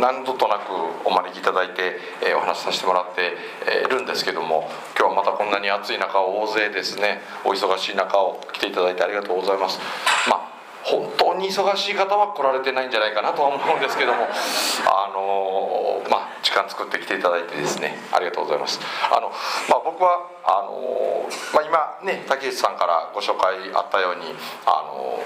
何度となくお招きいただいて、え、お話しさせてもらってい、るんですけども今日はまたこんなに暑い中大勢ですねお忙しい中を来ていただいてありがとうございます。まあ本当に忙しい方は来られてないんじゃないかなとは思うんですけどもあのまあ時間作ってきていただいてですねありがとうございます。あの、まあ、僕はあの、まあ、今ね竹内さんからご紹介あったようにあの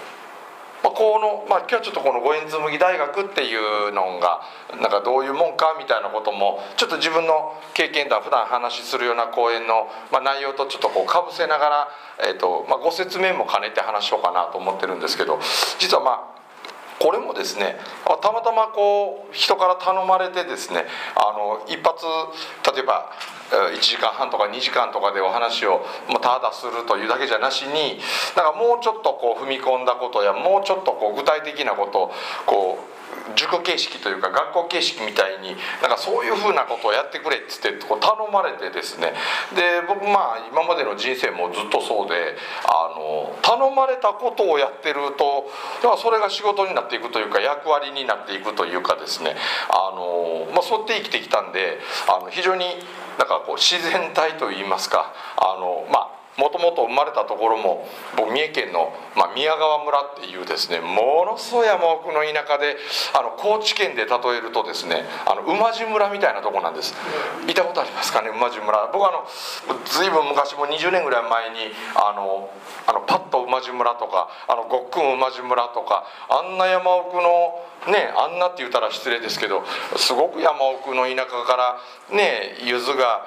まあ、この、まあ、今日はちょっとこの五円紬大学っていうのがなんかどういうもんかみたいなこともちょっと自分の経験談普段話しするような講演の、まあ、内容とちょっとこうかぶせながら、えーとまあ、ご説明も兼ねて話しようかなと思ってるんですけど実はまあこれもですねたまたまこう人から頼まれてですねあの一発例えば1時間半とか2時間とかでお話をただするというだけじゃなしになんかもうちょっとこう踏み込んだことやもうちょっとこう具体的なことこう塾形式というか学校形式みたいになんかそういうふうなことをやってくれっつってこう頼まれてですね。で僕まあ今までの人生もずっとそうであの頼まれたことをやってるとだからそれが仕事になっていくというか役割になっていくというかですね。あの、まあ、そうやって生きてきたんであの非常になんかこう自然体といいますかあのまあもともと生まれたところも僕三重県の、まあ、宮川村っていうですねものすごい山奥の田舎であの高知県で例えるとですねあの馬路村みたいなとこなんです。行ったことありますかね馬路村。僕あの随分昔も20年ぐらい前にあのあのパッと馬路村とかあのごっくん馬路村とかあんな山奥のねあんなって言ったら失礼ですけどすごく山奥の田舎からね柚子が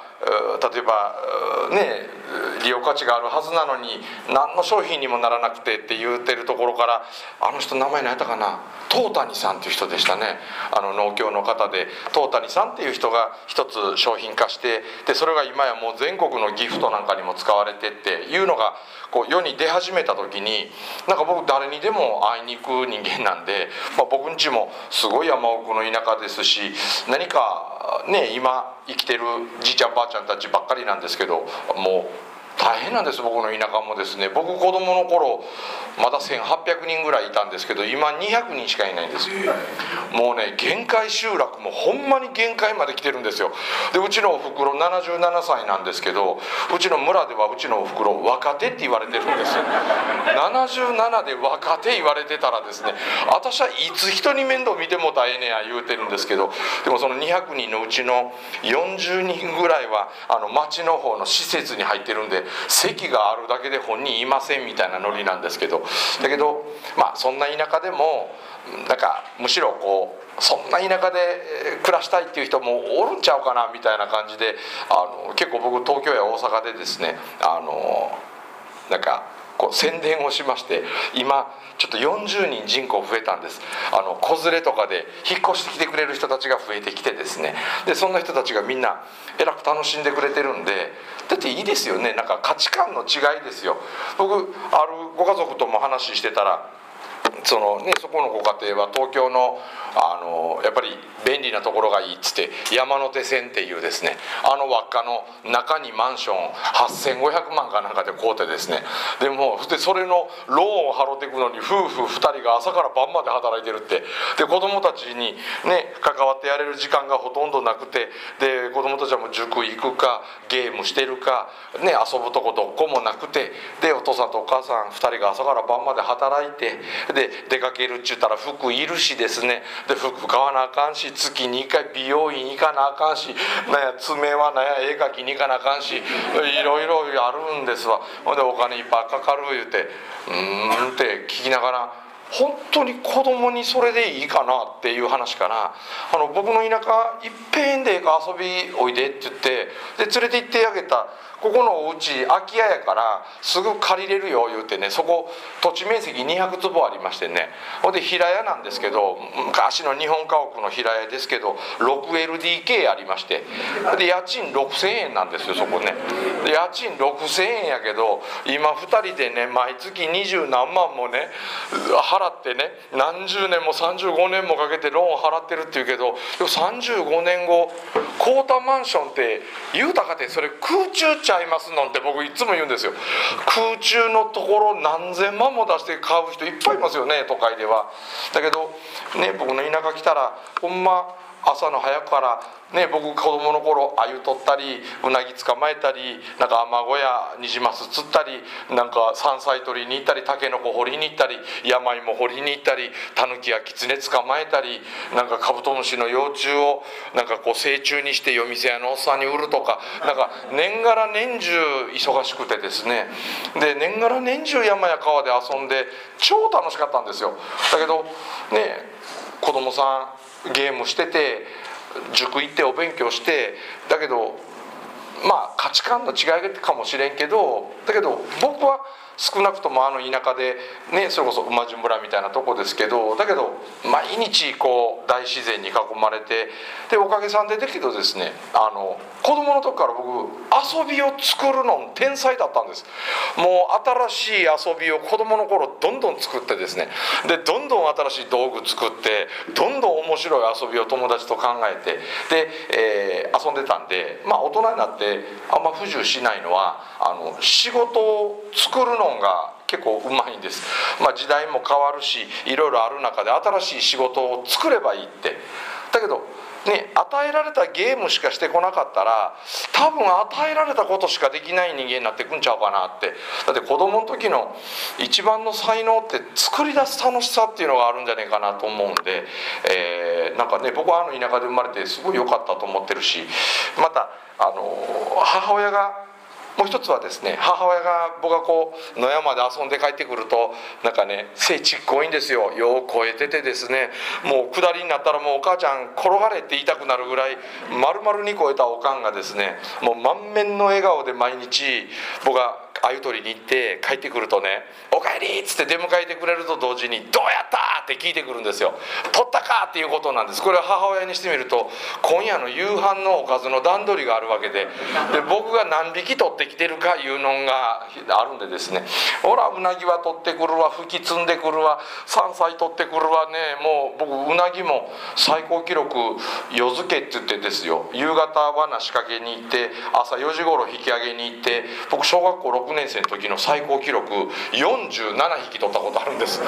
例えばね利用価値があるはずなのに何の商品にもならなくてって言うてるところからあの人名前何やったかな？東谷さんっていう人でしたね。あの農協の方で。東谷さんっていう人が一つ商品化してでそれが今やもう全国のギフトなんかにも使われてっていうのがこう世に出始めた時になんか僕誰にでも会いに行く人間なんで、まあ、僕んちもすごい山奥の田舎ですし何かね今生きてるじいちゃんばあちゃんたちばっかりなんですけどもう大変なんです僕の田舎もですね。僕子供の頃まだ1800人ぐらいいたんですけど今200人しかいないんですよ。もうね限界集落もほんまに限界まで来てるんですよ。でうちのおふくろ77歳なんですけどうちの村ではうちのおふくろ若手って言われてるんですよ。77で若手言われてたらですね私はいつ人に面倒見ても大変ねや言うてるんですけどでもその200人のうちの40人ぐらいはあの町の方の施設に入ってるんで席があるだけで本人いませんみたいなノリなんですけどだけどまあそんな田舎でもなんかむしろこうそんな田舎で暮らしたいっていう人もおるんちゃうかなみたいな感じであの結構僕東京や大阪でですねあのなんかこう宣伝をしまして今ちょっと40人人口増えたんです。あの子連れとかで引っ越してきてくれる人たちが増えてきてですね。でそんな人たちがみんなえらく楽しんでくれてるんでだっていいですよね。なんか価値観の違いですよ。僕あるご家族とも話してたらそのねそこのご家庭は東京のあのやっぱり便利なところがいいっつって山手線っていうですねあの輪っかの中にマンション8500万かなんかで買うてですねでもでそれのローンを払っていくのに夫婦2人が朝から晩まで働いてるってで子供たちにね関わってやれる時間がほとんどなくてで子供たちはもう塾行くかゲームしてるか、ね、遊ぶとこどこもなくてでお父さんとお母さん2人が朝から晩まで働いてで出かけるっちゅったら服いるしですねで服買わなあかんし月に1回美容院行かなあかんしなんや爪はなんや絵描きに行かなあかんしいろいろあるんですわほんでお金いっぱいかかる言うて「うん」って聞きながら。本当に子供にそれでいいかなっていう話かなあの僕の田舎いっぺんで遊びおいでって言ってで連れて行ってあげたここのお家空き家やからすぐ借りれるよ言うてねそこ土地面積200坪ありましてね。ほんで平屋なんですけど昔の日本家屋の平屋ですけど 6LDK ありまして。で家賃6000円なんですよそこね。家賃6000円やけど今2人でね毎月二十何万もね払ってね何十年も35年もかけてローン払ってるっていうけど35年後高タマンションって豊かでそれ空中ちゃいますのんって僕いつも言うんですよ。空中のところ何千万も出して買う人いっぱいいますよね。都会では。だけどね僕の田舎来たらほんま朝の早くからね僕子供の頃鮎取ったりうなぎ捕まえたりなんかアマゴやニジマス釣ったりなんか山菜取りに行ったりタケノコ掘りに行ったり山芋掘りに行ったりタヌキやキツネ捕まえたりなんかカブトムシの幼虫をなんかこう成虫にして夜店屋のおっさんに売るとかなんか年がら年中忙しくてですね。で年がら年中山や川で遊んで超楽しかったんですよ。だけどね子供さんゲームしてて塾行ってお勉強してだけどまあ価値観の違いかもしれんけどだけど僕は少なくともあの田舎でねそれこそ馬路村みたいなとこですけどだけど毎日こう大自然に囲まれてでおかげさんでだけどですねあの子供の時から僕遊びを作るの天才だったんです。もう新しい遊びを子供の頃どんどん作ってですねでどんどん新しい道具作ってどんどん面白い遊びを友達と考えてで、えー、遊んでたんでまあ大人になってあんま不自由しないのはあの仕事を作るの論が結構うまいんです、まあ、時代も変わるしいろいろある中で新しい仕事を作ればいいって。だけどね与えられたゲームしかしてこなかったら多分与えられたことしかできない人間になってくんちゃうかなって。だって子供の時の一番の才能って作り出す楽しさっていうのがあるんじゃないかなと思うんで、えー、なんかね僕はあの田舎で生まれてすごい良かったと思ってるしまたあの母親がもう一つはですね母親が僕がこう野山で遊んで帰ってくるとなんかね背ちっこいんですよ。よう超えててですね。もう下りになったらもうお母ちゃん転がれって言いたくなるぐらい丸々に超えたおかんがですねもう満面の笑顔で毎日僕が鮎取りに行って帰ってくるとね「おかえり!」っつって出迎えてくれると同時に「どうやった?」って聞いてくるんですよ「取ったか!」っていうことなんですこれは母親にしてみると今夜の夕飯のおかずの段取りがあるわけでで僕が何匹取ってきてるかいうのがあるんでですね「ほらうなぎは取ってくるわ吹き積んでくるわ山菜取ってくるわねもう僕うなぎも最高記録夜漬けって言ってですよ夕方罠仕掛けに行って朝4時頃引き上げに行って僕小学校6年生の時の最高記録47匹取ったことあるんです。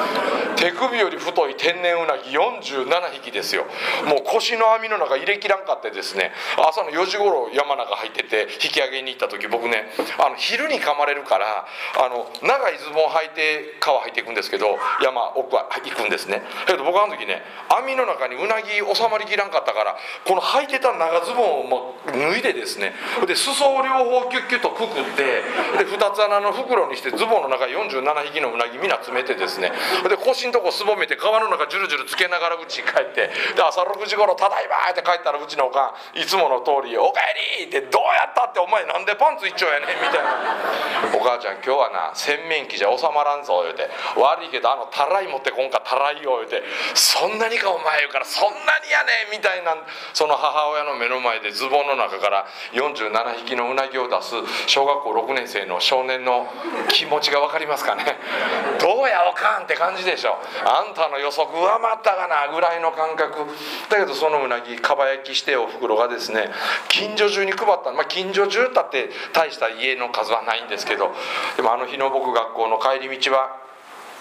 手首より太い天然うなぎ47匹ですよ。もう腰の網の中入れきらんかってですね朝の4時頃山中入ってて引き上げに行った時僕ねあの昼に噛まれるからあの長いズボン履いて川入っていくんですけど山奥は行くんですね。だけど僕あの時ね網の中にうなぎ収まりきらんかったからこの履いてた長ズボンをも脱いでですねで裾を両方キュッキュッとくくってで2つ穴の袋にしてズボンの中47匹のうなぎみんな詰めてですねで腰のとこすぼめて川の中ジュルジュルつけながらうちに帰ってで朝6時頃ただいま!」って帰ったらうちのおかんいつもの通り「おかえり!」って「どうやったってお前なんでパンツ一丁やねん」みたいな「お母ちゃん今日はな洗面器じゃ収まらんぞ」言うて「悪いけどあのたらい持ってこんかたらいよ」言うて「そんなにかお前言うからそんなにやねん」みたいなその母親の目の前でズボンの中から47匹のうなぎを出す小学校6年生の少少年の気持ちが分かりますかね？どうやおかんって感じでしょあんたの予測上回ったかなぐらいの感覚。だけどそのうなぎかば焼きしておふくろがですね近所中に配ったまあ近所中だって大した家の数はないんですけど。でもあの日の僕学校の帰り道は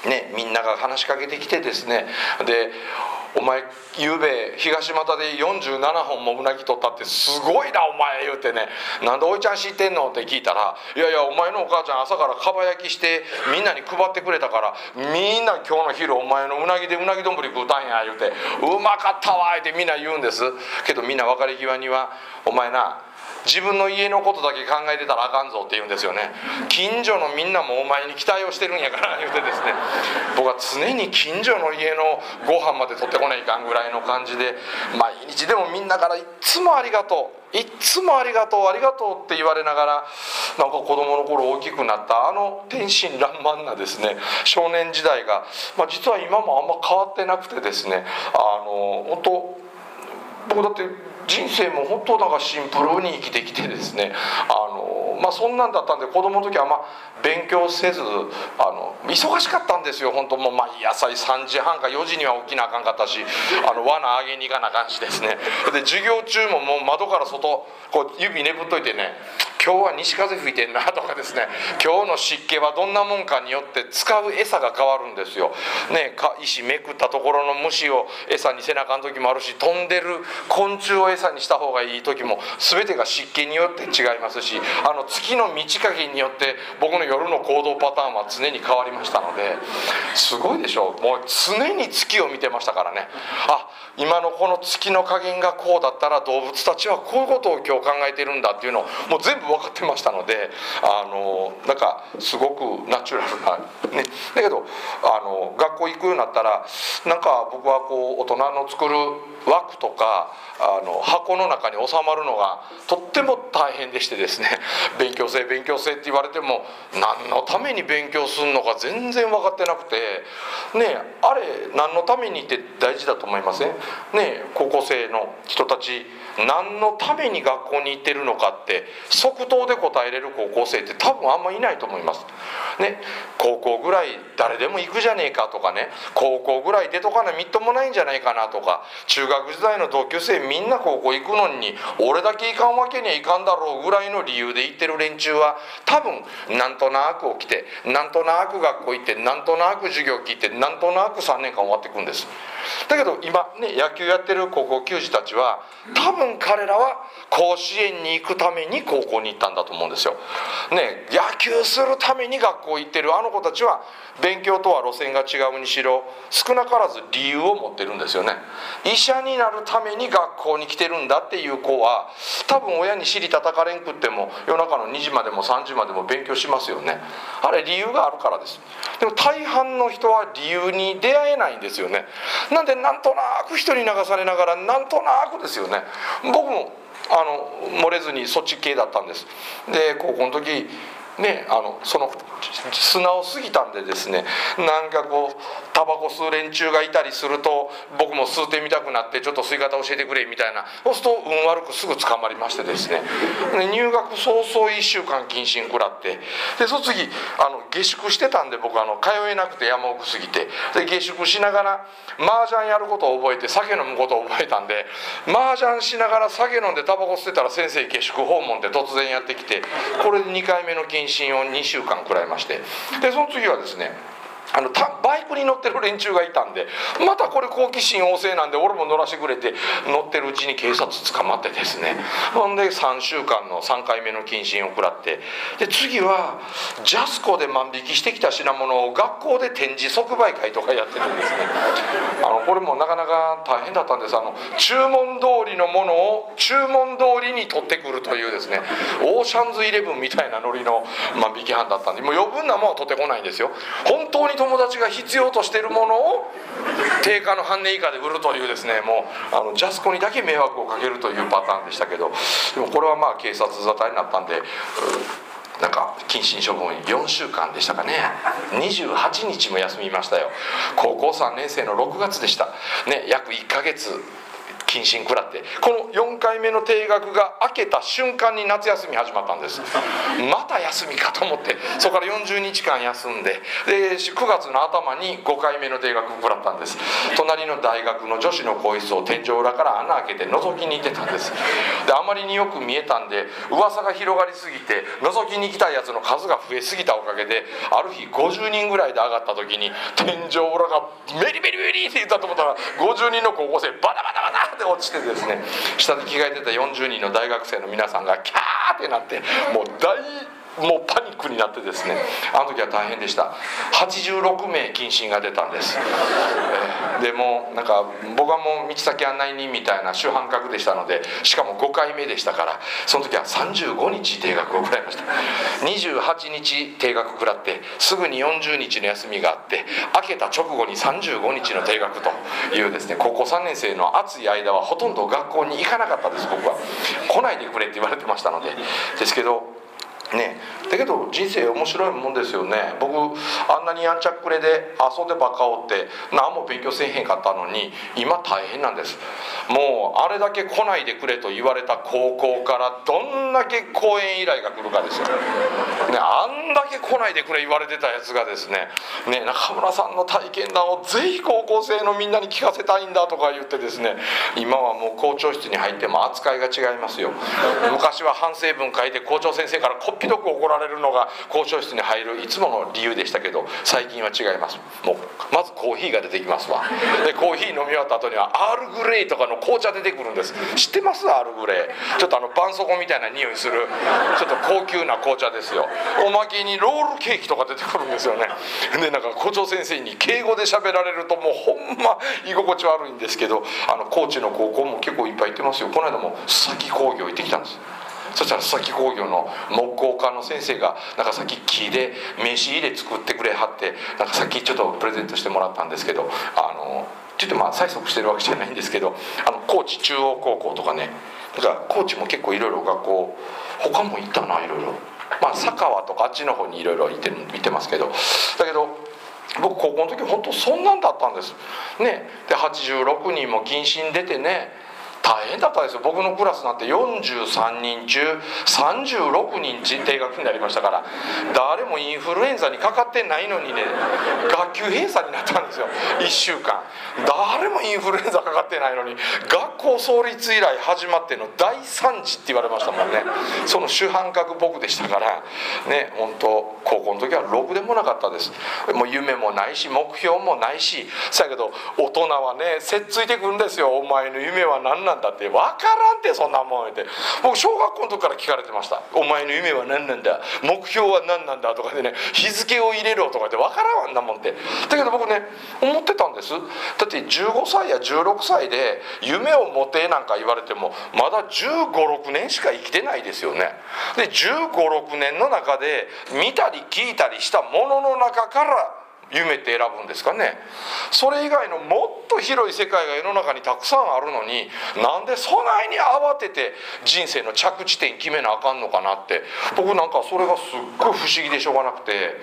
ねみんなが話しかけてきてですね。でお前ゆうべ東俣で47本もうなぎ取ったってすごいなお前言うてね。なんでおいちゃん知ってんの？って聞いたらいやいやお前のお母ちゃん朝からかば焼きしてみんなに配ってくれたからみんな今日の昼お前のうなぎでうなぎ丼食うたんや言うて。うまかったわってみんな言うんです。けどみんな別れ際にはお前な自分の家のことだけ考えてたらあかんぞって言うんですよね。近所のみんなもお前に期待をしてるんやから 言うてですね。僕は常に近所の家のご飯まで取ってこないかんぐらいの感じで毎日でもみんなからいっつもありがとういっつもありがとうありがとうって言われながらなんか子供の頃大きくなったあの天真爛漫なですね少年時代が、まあ、実は今もあんま変わってなくてですねあの本当僕だって人生も本当なんかシンプルに生きてきてですねあの、まあ、そんなんだったんで子供の時はあんま勉強せずあの忙しかったんですよ。本当もう毎朝3時半か4時には起きなあかんかったしあの罠上げに行かなあかんしですね。で授業中ももう窓から外こう指ねぶっといてね今日は西風吹いてんなとかですね。今日の湿気はどんなもんかによって使う餌が変わるんですよ。ねか石めくったところの虫を餌にせなあかん時もあるし飛んでる昆虫を餌にした方がいい時も全てが湿気によって違いますしあの月の満ち欠けによって僕の夜の行動パターンは常に変わりましたのですごいでしょう。もう常に月を見てましたからね。あ今のこの月の加減がこうだったら動物たちはこういうことを今日考えてるんだっていうのをもう全部分かってましたのであのなんかすごくナチュラルな、ね、だけどあの学校行くようになったらなんか僕はこう大人の作る枠とかあの箱の中に収まるのがとっても大変でしてですね。勉強せ勉強せって言われても何のために勉強するのか全然分かってなくて。ねあれ何のためにって大事だと思いません？ね高校生の人たち何のために学校に行ってるのかって即答で答えれる高校生って多分あんまいないと思います。ね、高校ぐらい誰でも行くじゃねえかとかね高校ぐらい出とかなみっともないんじゃないかなとか中学時代の同級生みんな高校行くのに俺だけ行かんわけにはいかんだろうぐらいの理由で行ってる連中は多分なんとなく起きてなんとなく学校行ってなんとなく授業聞いてなんとなく3年間終わっていくんです。だけど今ね野球やってる高校球児たちは多分彼らは甲子園に行くために高校に行ったんだと思うんですよ。ね野球するために学校行ってるあの子たちは勉強とは路線が違うにしろ少なからず理由を持ってるんですよね。医者になるために学校に来てるんだっていう子は多分親に尻叩かれんくっても夜中の2時までも3時までも勉強しますよね。あれ理由があるからです。でも大半の人は理由に出会えないんですよね。なんでなんとなく人に流されながらなんとなくですよね僕もあの漏れずにそっち系だったんですで高校の時ねあのその素直すぎたんでですねなんかこうタバコ吸う連中がいたりすると僕も吸ってみたくなってちょっと吸い方教えてくれみたいなそうすると運悪くすぐ捕まりましてですね。入学早々1週間謹慎食らってでその次あの下宿してたんで僕あの通えなくて山奥すぎて。で下宿しながら麻雀やることを覚えて酒飲むことを覚えたんで麻雀しながら酒飲んでタバコ吸ってたら先生下宿訪問って突然やってきてこれで2回目の謹審を2週間食らいまして。でその次はですねあのバイクに乗ってる連中がいたんでまたこれ好奇心旺盛なんで俺も乗らせてくれて乗ってるうちに警察捕まってですね。ほんで3週間の3回目の謹慎を食らってで次はジャスコで万引きしてきた品物を学校で展示即売会とかやってるんですね。あのこれもなかなか大変だったんです。あの注文通りのものを注文通りに取ってくるというですね。オーシャンズイレブンみたいなノリの万引き犯だったんでもう余分なものは取ってこないんですよ。本当に友達が必要としてるものを定価の半値以下で売るというですねもうあのジャスコにだけ迷惑をかけるというパターンでしたけどでもこれはまあ警察沙汰になったんで。なんか謹慎処分4週間でしたかね28日も休みましたよ高校3年生の6月でしたね約1ヶ月謹慎食らってこの4回目の定額が明けた瞬間に夏休み始まったんです。また休みかと思ってそこから40日間休んでで9月の頭に5回目の定額食らったんです。隣の大学の女子の更衣室を天井裏から穴開けて覗きに行ってたんです。であまりによく見えたんで噂が広がりすぎて覗きに来たやつの数が増えすぎたおかげである日50人ぐらいで上がった時に天井裏がメリメリメリって言ったと思ったら50人の高校生バタバタバタで落ちてですね下で着替えてた40人の大学生の皆さんがキャーってなってもう大もうパニックになってですねあの時は大変でした。86名謹慎が出たんです、でもなんか僕はもう道先案内人みたいな主犯格でしたのでしかも5回目でしたからその時は35日定額を食らいました。28日定額食らってすぐに40日の休みがあって明けた直後に35日の定額というですね高校3年生の暑い間はほとんど学校に行かなかったです僕は。来ないでくれって言われてましたので。ですけどね。だけど人生面白いもんですよね。僕あんなにやんちゃくれで遊んでばっかおって何も勉強せえへんかったのに今大変なんです。もうあれだけ来ないでくれと言われた高校からどんだけ講演依頼が来るかですよ、ね、あんだけ来ないでくれ言われてたやつがですねね中村さんの体験談をぜひ高校生のみんなに聞かせたいんだとか言ってですね今はもう校長室に入っても扱いが違いますよ。昔は反省文書いて校長先生からっぴどく怒られるのが校長室に入るいつもの理由でしたけど最近は違います。もうまずコーヒーが出てきますわ。でコーヒー飲み終わった後にはアールグレイとかの紅茶出てくるんです。知ってます？アールグレイ。ちょっとあの絆創膏みたいな匂いするちょっと高級な紅茶ですよ。おまけにロールケーキとか出てくるんですよね。でなんか校長先生に敬語で喋られるともうほんま居心地悪いんですけどあの高知の高校も結構いっぱい行ってますよ。この間も須崎工業行ってきたんです。そしたら須崎工業の木工家の先生がなんかさっき木で名刺入れ作ってくれはってなんかさっきちょっとプレゼントしてもらったんですけどあのちょっとまあ催促してるわけじゃないんですけどあの高知中央高校とかねだから高知も結構いろいろ学校他も行ったないろいろ。まあ佐川とかあっちの方にいろいろ行って行ってますけど。だけど僕高校の時本当そんなんだったんです。ね。で86人も謹慎出てね大変だったですよ。僕のクラスなんて43人中36人定額になりましたから。誰もインフルエンザにかかってないのにね学級閉鎖になったんですよ。1週間。誰もインフルエンザかかってないのに学校創立以来始まっての大惨事って言われましたもんね。その主犯格僕でしたから。ね本当高校の時はろくでもなかったです。もう夢もないし目標もないし。そやけど大人はねせっついてくんですよ。お前の夢は何ななんだって分からんってそんなもんって。僕小学校の時から聞かれてました「お前の夢は何なんだ？目標は何なんだ」とかでね日付を入れろとかで分からんわんなもんって。だけど僕ね思ってたんです。だって15歳や16歳で夢を持てなんか言われてもまだ1 5 6年しか生きてないですよね。で1 5 6年の中で見たり聞いたりしたものの中から夢って選ぶんですかね。それ以外のもっと広い世界が世の中にたくさんあるのになんでそないに慌てて人生の着地点決めなあかんのかなって。僕なんかそれがすっごい不思議でしょうがなくて。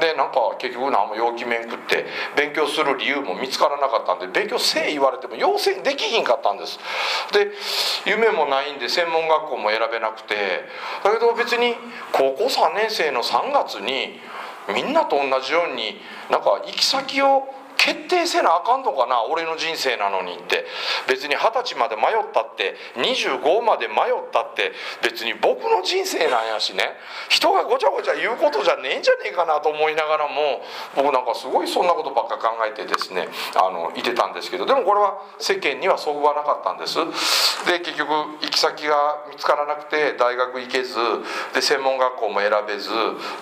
でなんか結局何も陽気面食って勉強する理由も見つからなかったんで勉強せえ言われても要請できひんかったんです。で夢もないんで専門学校も選べなくて。だけど別に高校3年生の3月にみんなと同じようになんか行き先を決定せなあかんのかな俺の人生なのにって。別に二十歳まで迷ったって25まで迷ったって別に僕の人生なんやしね。人がごちゃごちゃ言うことじゃねえんじゃねえかなと思いながらも僕なんかすごいそんなことばっか考えてですねあのいてたんですけど。でもこれは世間にはそぐわなかったんです。で結局行き先が見つからなくて大学行けずで専門学校も選べず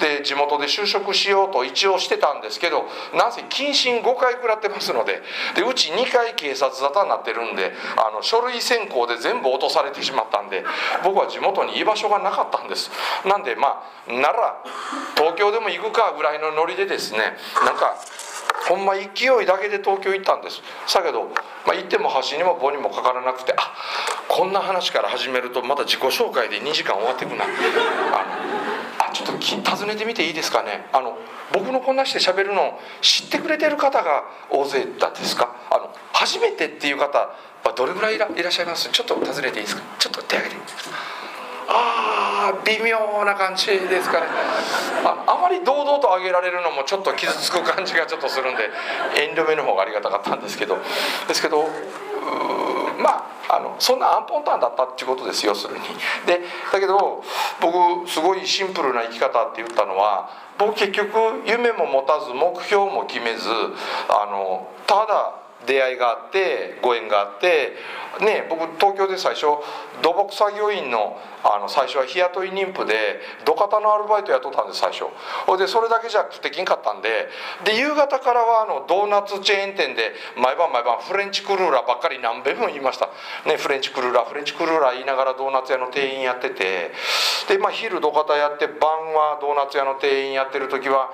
で地元で就職しようと一応してたんですけどなぜ謹慎5回回食らってますので。でうち2回警察沙汰になってるんであの書類選考で全部落とされてしまったんで僕は地元に居場所がなかったんです。なんでまあなら東京でも行くかぐらいのノリでですねなんかほんま勢いだけで東京行ったんです。だけど、まあ、行っても橋にも棒にもかからなくてあこんな話から始めるとまた自己紹介で2時間終わってくな。あの尋ねてみていいですかね？あの僕のこんなして喋るの知ってくれてる方が大勢だですか？あの初めてっていう方はどれぐらいいらっしゃいます？ちょっと尋ねていいですか？ちょっと手挙げてああ微妙な感じですかねああまり堂々と挙げられるのもちょっと傷つく感じがちょっとするんで遠慮目の方がありがたかったんですけどですけどまああのそんなアンポンタンだったっていうことです要するに。でだけど僕すごいシンプルな生き方って言ったのは僕結局夢も持たず目標も決めずあのただ出会いがあってご縁があってね僕東京で最初土木作業員のあの最初は日雇い妊婦で土方のアルバイト雇ったんです最初。ほいでそれだけじゃ食ってきんかったんでで夕方からはあのドーナツチェーン店で毎晩毎晩フレンチクルーラーばっかり何べんも言いました、ね、フレンチクルーラーフレンチクルーラー言いながらドーナツ屋の店員やっててで、まあ、昼土方やって晩はドーナツ屋の店員やってる時は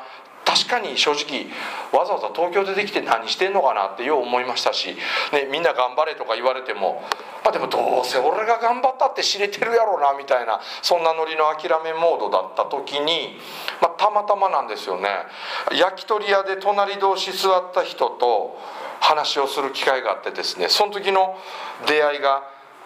確かに正直わざわざ東京出てきて何してんのかなってよう思いましたし、ね、みんな頑張れとか言われても、まあ、でもどうせ俺が頑張ったって知れてるやろうなみたいなそんなノリの諦めモードだった時に、まあ、たまたまなんですよね。焼き鳥屋で隣同士座った人と話をする機会があってですねその時の出会いが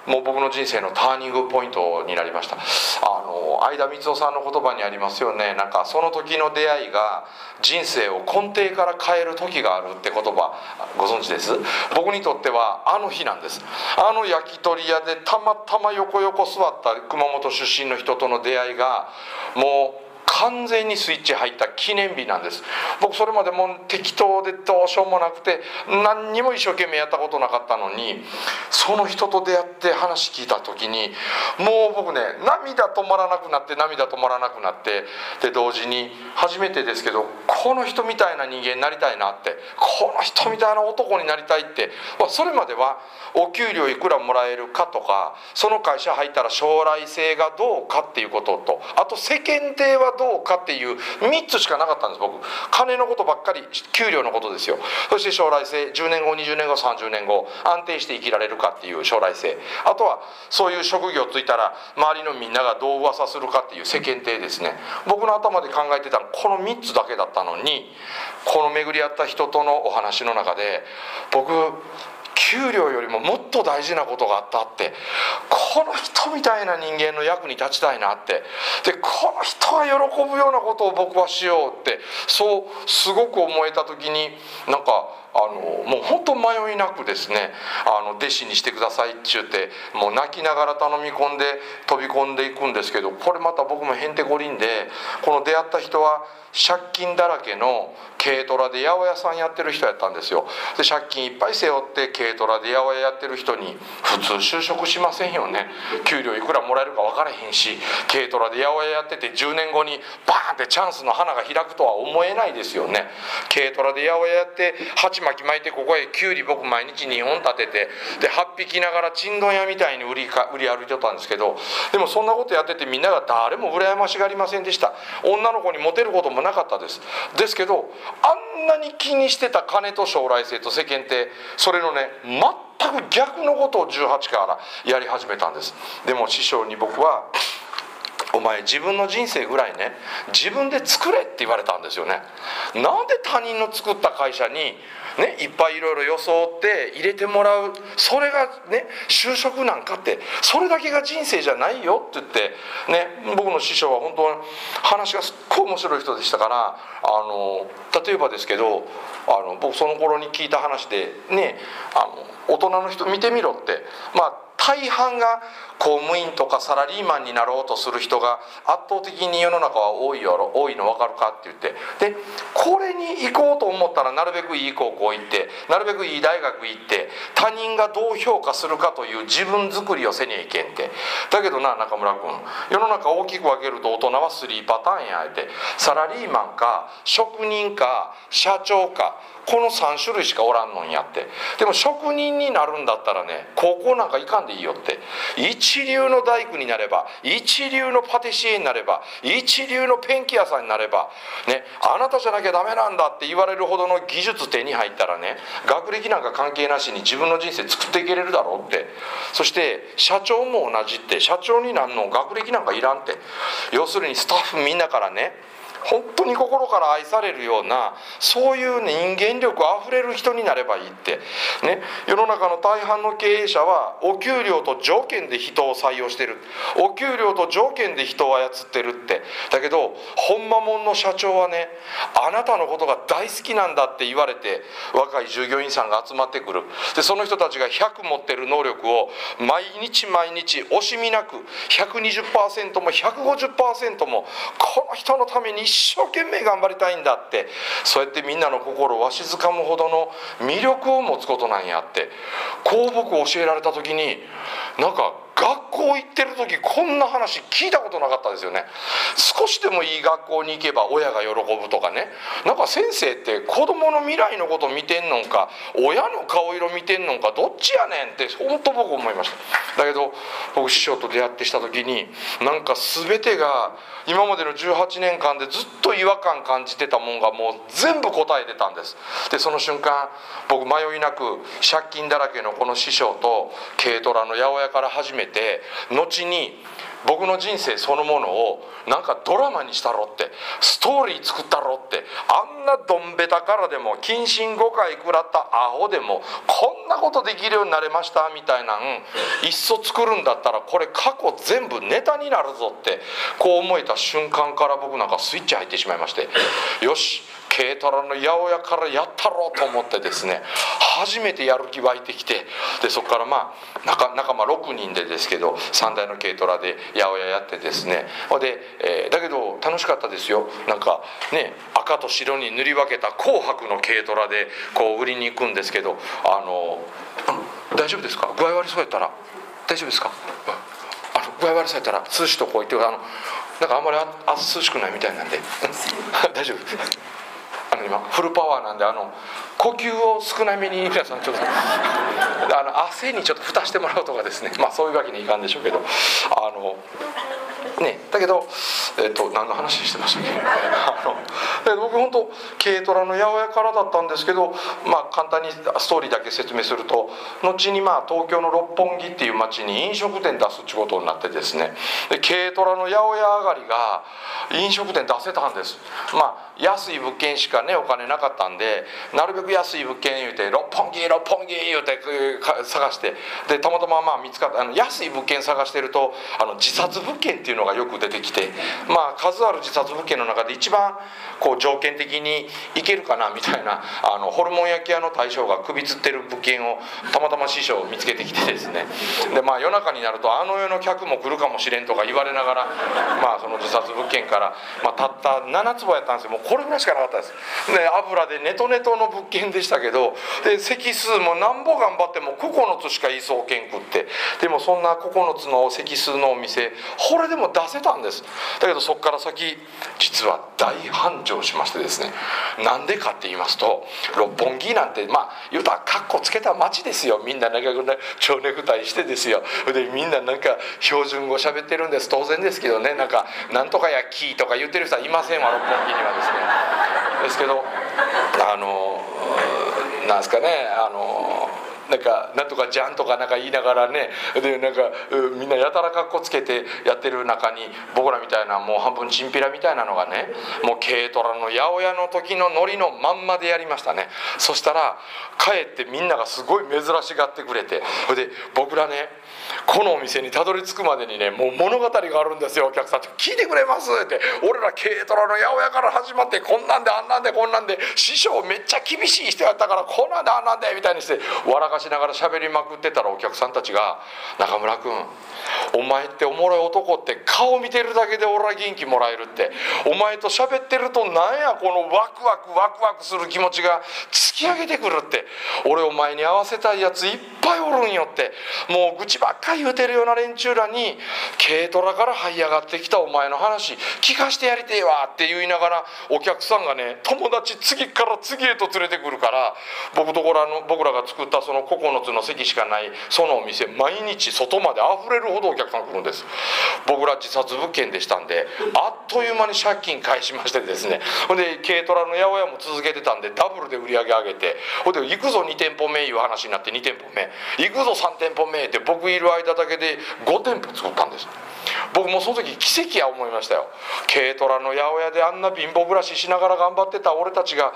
もう僕の人生のターニングポイントになりました。あの相田光夫さんの言葉にありますよね。なんかその時の出会いが人生を根底から変える時があるって言葉ご存知です？僕にとってはあの日なんです。あの焼き鳥屋でたまたま横横座った熊本出身の人との出会いがもう完全にスイッチ入った記念日なんです。僕それまでも適当でどうしようもなくて何にも一生懸命やったことなかったのにその人と出会って話聞いた時にもう僕ね涙止まらなくなって涙止まらなくなってで同時に初めてですけどこの人みたいな人間になりたいなってこの人みたいな男になりたいってそれまではお給料いくらもらえるかとかその会社入ったら将来性がどうかっていうこととあと世間体はどうどうかっていう3つしかなかったんです僕。金のことばっかり給料のことですよ。そして将来性10年後20年後30年後安定して生きられるかっていう将来性。あとはそういう職業ついたら周りのみんながどう噂するかっていう世間体ですね。僕の頭で考えてたのこの3つだけだったのにこの巡り合った人とのお話の中で僕給料よりももっと大事なことがあったってこの人みたいな人間の役に立ちたいなってでこの人が喜ぶようなことを僕はしようってそうすごく思えた時になんかあのもう本当迷いなくですねあの弟子にしてくださいって言ってもう泣きながら頼み込んで飛び込んでいくんですけどこれまた僕もへんてこりんでこの出会った人は借金だらけの軽トラで八百屋さんやってる人やったんですよ。で借金いっぱい背負って軽トラで八百屋やってる人に普通就職しませんよね。給料いくらもらえるか分からへんし軽トラで八百屋やってて10年後にバーンってチャンスの花が開くとは思えないですよね。軽トラで八百屋やって鉢巻き巻いてここへきゅうり僕毎日2本立ててで8匹ながらちんどん屋みたいに売りか売り歩いてたんですけどでもそんなことやっててみんなが誰も羨ましがりませんでした。女の子にモテることもなかったです。ですけどあんなに気にしてた金と将来性と世間ってそれのね全く逆のことを18からやり始めたんです。でも師匠に僕はお前自分の人生ぐらいね自分で作れって言われたんですよね。なんで他人の作った会社にね、いっぱいいろいろ装って入れてもらう。それがね就職なんかってそれだけが人生じゃないよ。って言って、ね、僕の師匠は本当に話がすっごい面白い人でしたからあの例えばですけどあの僕その頃に聞いた話でねあの大人の人見てみろってまあ大半が公務員とかサラリーマンになろうとする人が圧倒的に世の中は多いやろ多いの分かるかって言って。でこれに行こうと思ったらなるべくいい高校行ってなるべくいい大学行って他人がどう評価するかという自分作りをせにゃいけんって。だけどな中村君世の中大きく分けると大人は3パターンやって。サラリーマンか職人か社長かこの3種類しかおらんのんやって。でも職人になるんだったらね高校なんか行かんでいいよって。一流の大工になれば一流のパティシエになれば一流のペンキ屋さんになればねあなたじゃなきゃダメなんだって言われるほどの技術手に入ったらね学歴なんか関係なしに自分の人生作っていけれるだろうって。そして社長も同じって社長になるの学歴なんかいらんって。要するにスタッフみんなからね本当に心から愛されるようなそういう人間力あふれる人になればいいって、ね、世の中の大半の経営者はお給料と条件で人を採用してる。お給料と条件で人を操ってるって。だけどほんまもんの社長はねあなたのことが大好きなんだって言われて若い従業員さんが集まってくる。でその人たちが100持ってる能力を毎日毎日惜しみなく120%も150%もこの人のために一生懸命頑張りたいんだってそうやってみんなの心をわしづかむほどの魅力を持つことなんやってこう僕教えられた時になんか学校行ってる時こんな話聞いたことなかったですよね。少しでもいい学校に行けば親が喜ぶとかね。なんか先生って子供の未来のこと見てんのか親の顔色見てんのかどっちやねんって本当僕思いました。だけど僕師匠と出会ってした時になんか全てが今までの18年間でずっと違和感感じてたもんがもう全部答えてたんです。でその瞬間僕迷いなく借金だらけのこの師匠と軽トラの八百屋から始めて後に僕の人生そのものをなんかドラマにしたろってストーリー作ったろってあんなドンベタからでも謹慎5回食らったアホでもこんなことできるようになれましたみたいなんいっそ作るんだったらこれ過去全部ネタになるぞってこう思えた瞬間から僕なんかスイッチ入ってしまいましてよし軽トラの八百屋からやったろうと思ってですね初めてやる気湧いてきてでそこからまあ仲仲間6人でですけど3台の軽トラで八百屋やってですね。で、えー、だけど楽しかったですよ。なんかね赤と白に塗り分けた紅白の軽トラでこう売りに行くんですけどあの大丈夫ですか？具合悪そうやったら大丈夫ですか？あの具合悪そうやったら涼しとこ行ってあのなんかあんまりあ涼しくないみたいなんで。大丈夫？あの今フルパワーなんであの呼吸を少なめに皆さんちょっと あの汗にちょっと蓋してもらうとかですね。まあそういうわけにいかんでしょうけど。あのねだけど、えっと、何の話してましたっけ？あの僕本当軽トラの八百屋からだったんですけど、まあ、簡単にストーリーだけ説明すると後にまあ東京の六本木っていう町に飲食店出すってことになってですね。で軽トラの八百屋上がりが飲食店出せたんです。まあ安い物件しかねお金なかったんでなるべく安い物件言うて六本木六本木言うて探してでたまたままあ見つかったあの安い物件探してるとあの自殺物件っていうのがよく出てきてまあ数ある自殺物件の中で一番こう条件的にいけるかなみたいなあのホルモン焼き屋の大将が首つってる物件をたまたま師匠を見つけてきて ですね。でまあ夜中になるとあの世の客も来るかもしれんとか言われながらまあその自殺物件から、まあ、たった7坪やったんですよ。もうこれぐらいしかなかったです。で油でネトネトの物件でしたけどで席数もなんぼ頑張っても9つしかいそうけんくって。でもそんな9つの席数のお店これでも出せたんです。だけどそこから先実は大繁盛しましてですね。なんでかって言いますと六本木なんてまあ言うたらカッコつけた街ですよ。みんな長く蝶ネクタイしてですよ。でみんななんか標準語喋ってるんです。当然ですけどね。なんか「なんとかやキー」とか言ってる人はいませんわ六本木にはですね。ですけどあのなんですかねあのなんかなんとかじゃんとかなんか言いながらねでなんかみんなやたらかっこつけてやってる中に僕らみたいなもう半分チンピラみたいなのがねもう軽トラの八百屋の時のノリのまんまでやりましたね。そしたらかえってみんながすごい珍しがってくれてそれで僕らねこのお店にたどり着くまでにねもう物語があるんですよお客さんって「聞いてくれます」って「俺ら軽トラの八百屋から始まってこんなんであんなんでこんなんで師匠めっちゃ厳しい人やったからこんなんであんなんで」みたいにして笑しながら喋りまくってたらお客さんたちが「中村君お前っておもろい男って顔見てるだけで俺は元気もらえるってお前と喋ってるとなんやこのワクワクワクワクする気持ちが突き上げてくるって俺お前に合わせたいやついっぱいおるんよってもう愚痴ばっかり言うてるような連中らに軽トラから這い上がってきたお前の話聞かしてやりてえわって言いながらお客さんがね友達次から次へと連れてくるから僕とこらの僕らが作ったその9つの席しかないそのお店毎日外まで溢れるほどお客さん来るんです。僕ら自殺物件でしたんであっという間に借金返しましてですね。ほんで軽トラの八百屋も続けてたんでダブルで売り上げ上げて。ほんで行くぞ2店舗目いう話になって2店舗目。行くぞ3店舗目って僕いる間だけで5店舗作ったんです。僕もその時奇跡や思いましたよ。軽トラの八百屋であんな貧乏暮らししながら頑張ってた俺たちが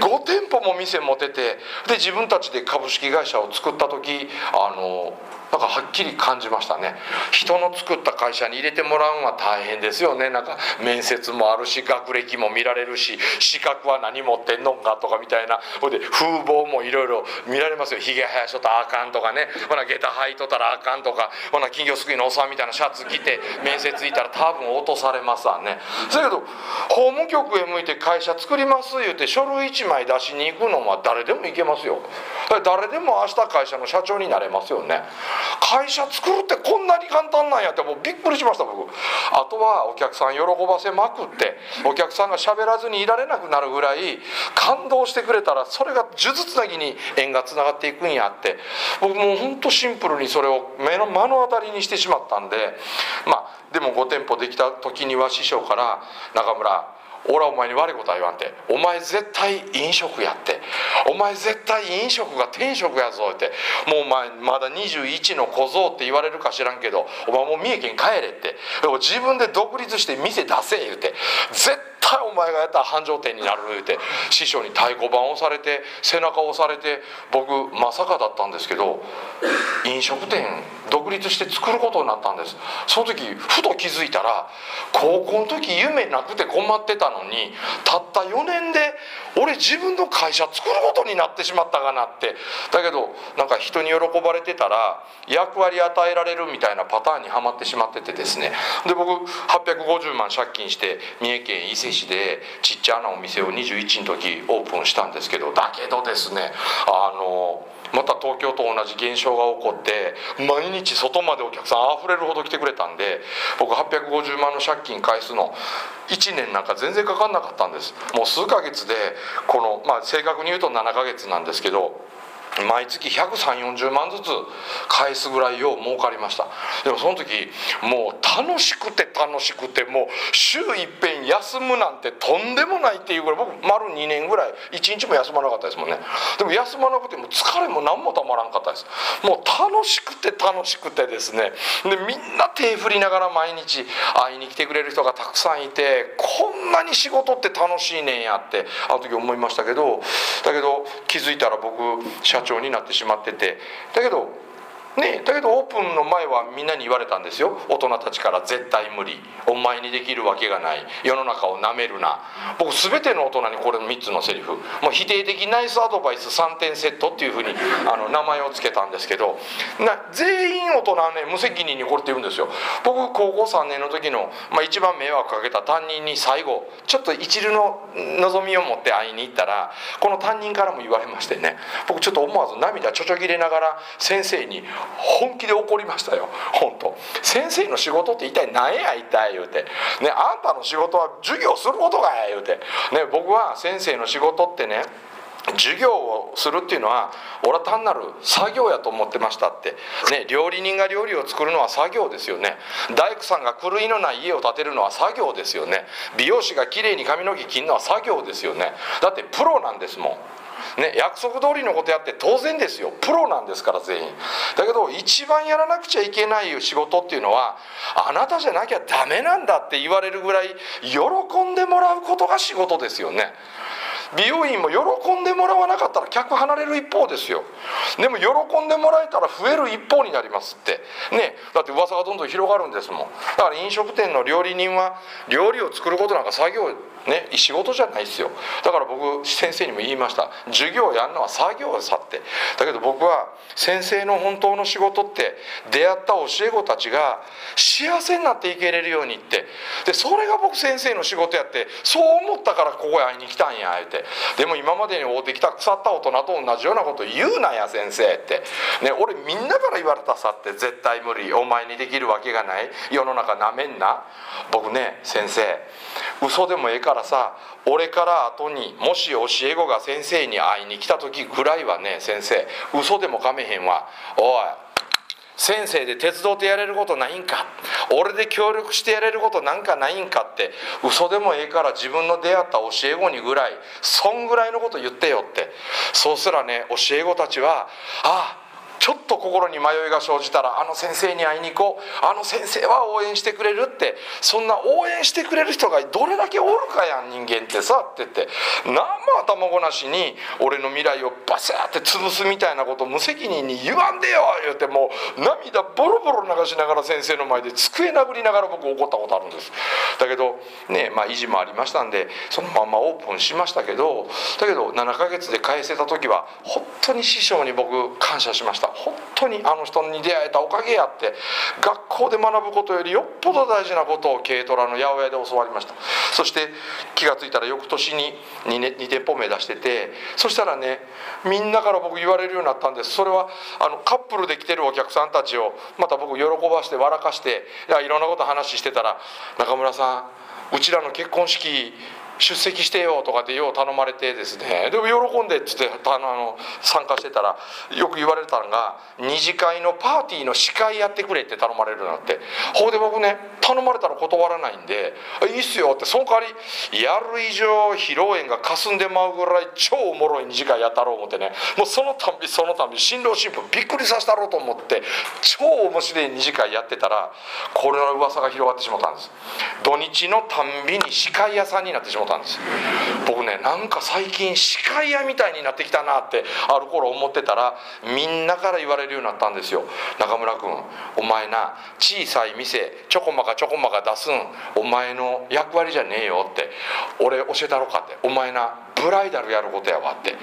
5店舗も店持ててで自分たちで株式会社を作った時あのなんかはっきり感じましたね。人の作った会社に入れてもらうのは大変ですよね。なんか面接もあるし学歴も見られるし資格は何持ってんのかとかみたいな。ほいで風貌もいろいろ見られますよ。ひげ生やしとったらあかんとかね。ほな下駄履いとったらあかんとか。ほな金魚すくいのおっさんみたいなシャツ着て面接行ったら多分落とされますわね。だけど法務局へ向いて会社作ります言うて書類1枚出しに行くのは誰でも行けますよ。誰でも明日会社の社長になれますよね。会社作るってこんなに簡単なんやってもうびっくりしました僕。あとはお客さん喜ばせまくってお客さんが喋らずにいられなくなるぐらい感動してくれたらそれが数珠つなぎに縁がつながっていくんやって。僕もうほんとシンプルにそれを目の目の当たりにしてしまったんでまあでも5店舗できた時には師匠から「中村俺はお前に悪いことは言わんて。お前絶対飲食やって。お前絶対飲食が天職やぞって。もうお前まだ21の小僧って言われるか知らんけどお前もう三重県帰れって。自分で独立して店出せ言うて。絶対お前がやったら繁盛店になる言うて師匠に太鼓判をされて背中を押されて僕まさかだったんですけど飲食店独立して作ることになったんです。その時ふと気づいたら高校の時夢なくて困ってたのにたった4年で俺自分の会社作ることになってしまったかなって。だけどなんか人に喜ばれてたら役割与えられるみたいなパターンにはまってしまっててですね。で僕850万借金して三重県伊勢市でちっちゃなお店を21の時オープンしたんですけどだけどですねあのまた東京と同じ現象が起こって毎日外までお客さんあふれるほど来てくれたんで僕850万の借金返すの1年なんか全然かかんなかったんです。もう数ヶ月でこのまあ正確に言うと7ヶ月なんですけど毎月13040万ずつ返すぐらいを儲かりました。でもその時もう楽しくて楽しくてもう週いっぺん休むなんてとんでもないっていうぐらい僕丸2年ぐらい1日も休まなかったですもんね。でも休まなくても疲れも何もたまらんかったです。もう楽しくて楽しくてですね。でみんな手振りながら毎日会いに来てくれる人がたくさんいてこんなに仕事って楽しいねんやってあの時思いましたけどだけど気づいたら僕社社長になってしまってて。だけどねだけどオープンの前はみんなに言われたんですよ。大人たちから絶対無理。お前にできるわけがない。世の中をなめるな。僕全ての大人にこれの3つのセリフ。もう否定的ナイスアドバイス3点セットっていうふうにあの名前を付けたんですけど。な全員大人はね無責任にこれって言うんですよ。僕高校3年の時の、まあ、一番迷惑かけた担任に最後ちょっと一縷の望みを持って会いに行ったらこの担任からも言われましてね。僕ちょっと思わず涙ちょちょぎれながら先生に本気で怒りましたよ。本当。先生の仕事って一体何や一体？言うて。ねあんたの仕事は授業することかや言うて。ね僕は先生の仕事ってね授業をするっていうのは俺は単なる作業やと思ってましたって。ね料理人が料理を作るのは作業ですよね。大工さんが狂いのない家を建てるのは作業ですよね。美容師がきれいに髪の毛切るのは作業ですよね。だってプロなんですもん。ね、約束通りのことやって当然ですよ。プロなんですから全員。だけど一番やらなくちゃいけない仕事っていうのはあなたじゃなきゃダメなんだって言われるぐらい喜んでもらうことが仕事ですよね。美容院も喜んでもらわなかったら客離れる一方ですよ。でも喜んでもらえたら増える一方になりますって。ねだって噂がどんどん広がるんですもん。だから飲食店の料理人は料理を作ることなんか作業ね仕事じゃないですよ。だから僕先生にも言いました。授業やるのは作業さって。だけど僕は先生の本当の仕事って出会った教え子たちが幸せになっていけれるようにって。でそれが僕先生の仕事やってそう思ったからここへ会いに来たんやって。でも今までに会うてきた腐った大人と同じようなこと言うなや先生って。ね俺みんなから言われたさって絶対無理。お前にできるわけがない。世の中なめんな。僕ね先生嘘でもええからさ俺から後にもし教え子が先生に会いに来た時ぐらいはね先生嘘でもかめへんわ。おい先生で鉄道でやれることないんか？俺で協力してやれることなんかないんかって嘘でもええから自分の出会った教え子にぐらいそんぐらいのこと言ってよって。そうすらね教え子たちはああちょっと心に迷いが生じたらあの先生に会いに行こう。あの先生は応援してくれるって。そんな応援してくれる人がどれだけおるかやん人間ってさ。って言って。何も頭ごなしに俺の未来をバシャーって潰すみたいなこと無責任に言わんでよ。言ってもう涙ボロボロ流しながら先生の前で机殴りながら僕怒ったことあるんです。だけどねまあ意地もありましたんでそのままオープンしましたけどだけど7ヶ月で返せた時は本当に師匠に僕感謝しました。した本当にあの人に出会えたおかげやって学校で学ぶことよりよっぽど大事なことを軽トラの八百屋で教わりました。そして気が付いたら翌年に 2, 2店舗目出しててそしたらねみんなから僕言われるようになったんです。それはあのカップルで来てるお客さんたちをまた僕喜ばして笑かしていやいろんなこと話してたら中村さんうちらの結婚式出席してよとかってよう頼まれてですね。でも喜んでっつってあの参加してたらよく言われたのが二次会のパーティーの司会やってくれって頼まれるなって。ほうで僕ね頼まれたら断らないんで「いいっすよ」って。その代わりやる以上披露宴が霞んでまうぐらい超おもろい二次会やったろう思ってね。もうそのたんびそのたんび新郎新婦びっくりさせたろうと思って超面白い二次会やってたらこれの噂が広がってしまったんです。土日のたんびに司会屋さんになってしまったんです。僕ねなんか最近司会屋みたいになってきたなってある頃思ってたらみんなから言われるようになったんですよ。中村君お前な小さい店ちょこまかちょこまか出すんお前の役割じゃねえよって俺教えたろかって。お前なブライダルやることやわって。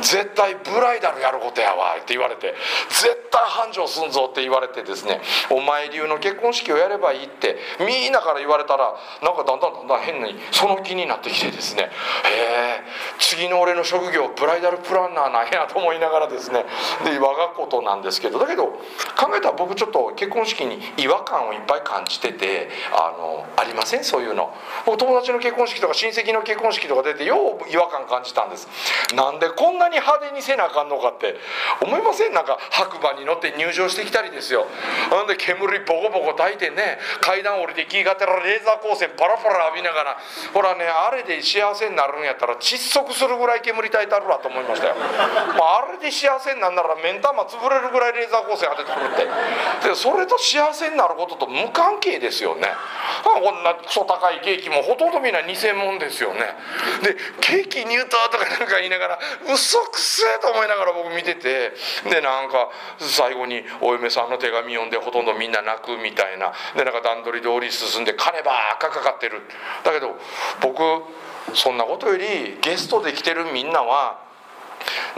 絶対ブライダルやることやわって言われて。絶対繁盛すんぞって言われてですね。お前流の結婚式をやればいいって。みんなから言われたらなんかだんだんだんだん変にその気になってきてですね。へえ次の俺の職業ブライダルプランナーなんやと思いながらですね。で我がことなんですけど。だけど考えたら僕ちょっと結婚式に違和感をいっぱい感じててあのありません？そういうの。僕友達の結婚式とか親戚の結婚式とか出てよう違和感感じたんです。なんでこんなに派手にせなあかんのかって思いません？なんか白馬に乗って入場してきたりですよ。なんで煙ボコボコ焚いてね階段降りて気がてらレーザー光線パラパラ浴びながらほらねあれで幸せになるんやったら窒息するぐらい煙焚いたるわと思いましたよ、まあ、あれで幸せになんなら目ん玉潰れるぐらいレーザー光線当ててくるって。でそれと幸せになることと無関係ですよね。こんなクソ高いケーキもほとんどみんな偽物ですよね。でケーキニュートとかなんか言いながら嘘くせえと思いながら僕見ててでなんか最後にお嫁さんの手紙読んでほとんどみんな泣くみたいな。でなんか段取り通り進んで金ばっかかかってる。だけど僕そんなことよりゲストで来てるみんなは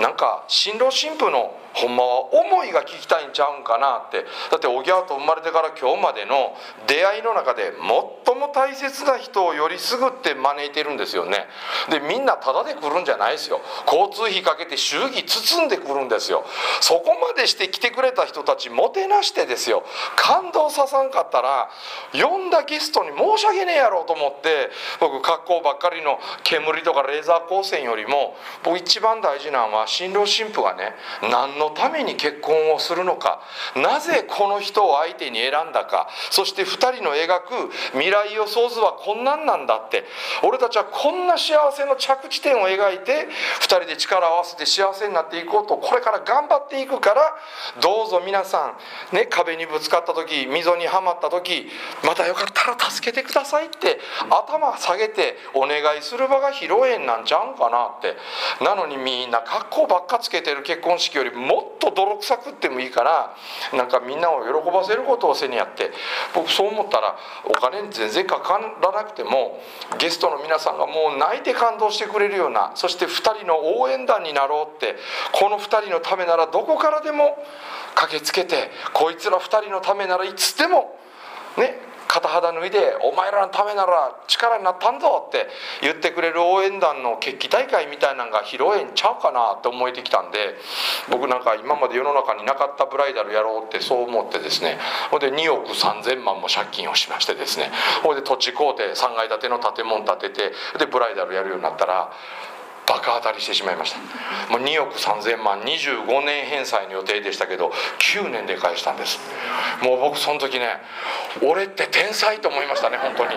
なんか新郎新婦のほんまは思いが聞きたいんちゃうんかなって。だっておぎゃーと生まれてから今日までの出会いの中で最も大切な人をよりすぐって招いてるんですよね。でみんなタダで来るんじゃないですよ。交通費かけて祝儀包んでくるんですよ。そこまでして来てくれた人たちもてなしてですよ。感動ささんかったら呼んだゲストに申し訳ねえやろうと思って僕格好ばっかりの煙とかレーザー光線よりも僕一番大事なのは新郎新婦がね何ののために結婚をするのかなぜこの人を相手に選んだかそして2人の描く未来予想図はこんなんなんだって俺たちはこんな幸せの着地点を描いて2人で力を合わせて幸せになっていこうとこれから頑張っていくからどうぞ皆さん、ね、壁にぶつかった時溝にはまった時またよかったら助けてくださいって頭下げてお願いする場が披露宴なんちゃうんかなって。なのにみんな格好ばっかつけてる結婚式よりももっと泥臭くってもいいからなんかみんなを喜ばせることをせにやって。僕そう思ったらお金全然かからなくてもゲストの皆さんがもう泣いて感動してくれるようなそして2人の応援団になろうってこの2人のためならどこからでも駆けつけてこいつら2人のためならいつでもね片肌脱いで「お前らのためなら力になったんぞ」って言ってくれる応援団の決起大会みたいなのが披露宴ちゃうかなって思えてきたんで僕なんか今まで世の中になかったブライダルやろうってそう思ってですねほんで2億3,000万も借金をしましてですねほんで土地買うて3階建ての建物建ててでブライダルやるようになったら爆当たりしてしまいました。もう2億3000万25年返済の予定でしたけど9年で返したんです。もう僕その時ね俺って天才と思いましたね本当に。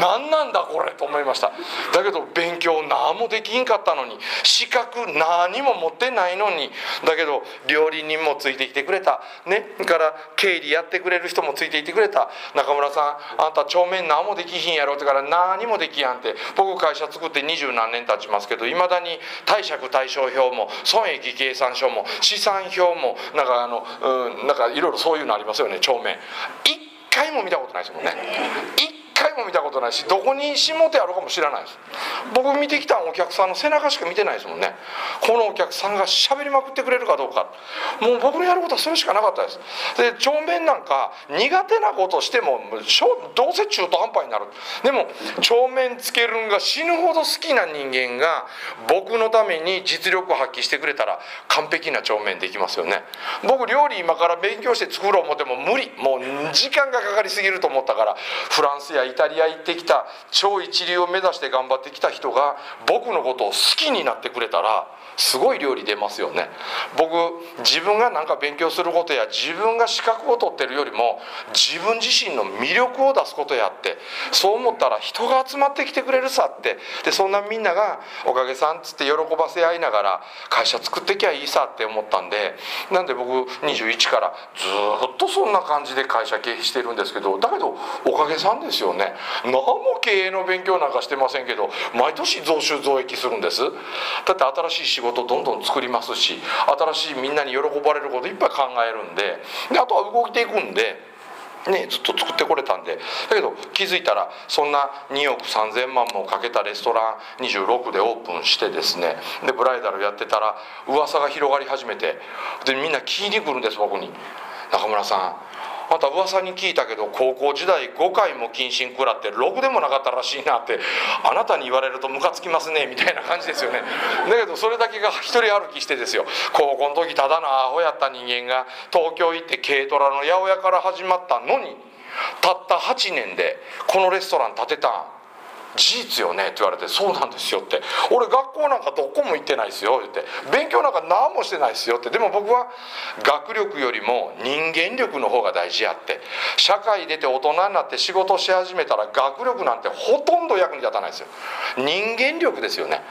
何なんだこれと思いました。だけど勉強何もできんかったのに資格何も持ってないのにだけど料理人もついてきてくれた。ねから経理やってくれる人もついていてくれた。中村さんあんた帳面何もできひんやろってから何もできやんって。僕会社作って二十何年経ちますけどいまだに貸借対照表も損益計算書も資産表もなんかあの、うん、なんかいろいろそういうのありますよね帳面。一回も見たことないですもんね。一回も見たことないしどこに下手あるかも知らないです。僕見てきたお客さんの背中しか見てないですもんね。このお客さんが喋りまくってくれるかどうか。もう僕のやることはそれしかなかったです。で帳面なんか苦手なことしてもどうせ中途半端になる。でも帳面つけるんが死ぬほど好きな人間が僕のために実力を発揮してくれたら完璧な帳面できますよね。僕料理今から勉強して作ろう思っても無理。もう時間がかかりすぎると思ったからフランスやイタリア行ってきた超一流を目指して頑張ってきた人が僕のことを好きになってくれたらすごい料理出ますよね。僕自分が何か勉強することや自分が資格を取ってるよりも自分自身の魅力を出すことやってそう思ったら人が集まってきてくれるさって。でそんなみんながおかげさんっつって喜ばせ合いながら会社作ってきゃいいさって思ったんでなんで僕21からずっとそんな感じで会社経営してるんですけどだけどおかげさんですよね。何も経営の勉強なんかしてませんけど毎年増収増益するんです。だって新しい事どんどん作りますし新しいみんなに喜ばれることいっぱい考えるんでであとは動いていくんで。ね、ずっと作ってこれたんでだけど気づいたらそんな2億3,000万もかけたレストラン26でオープンしてですねでブライダルやってたら噂が広がり始めてでみんな聞いに来るんです僕に「中村さんまた噂に聞いたけど高校時代5回も謹慎食らってろくでもなかったらしいなってあなたに言われるとムカつきますねみたいな感じですよね。だけどそれだけが一人歩きしてですよ。高校の時ただのアホやった人間が東京行って軽トラの八百屋から始まったのにたった8年でこのレストラン建てたん。事実よねって言われて「そうなんですよ」って「俺学校なんかどこも行ってないですよ」言って「勉強なんか何もしてないですよ」って。でも僕は学力よりも人間力の方が大事やって。社会出て大人になって仕事し始めたら学力なんてほとんど役に立たないですよ。人間力ですよね。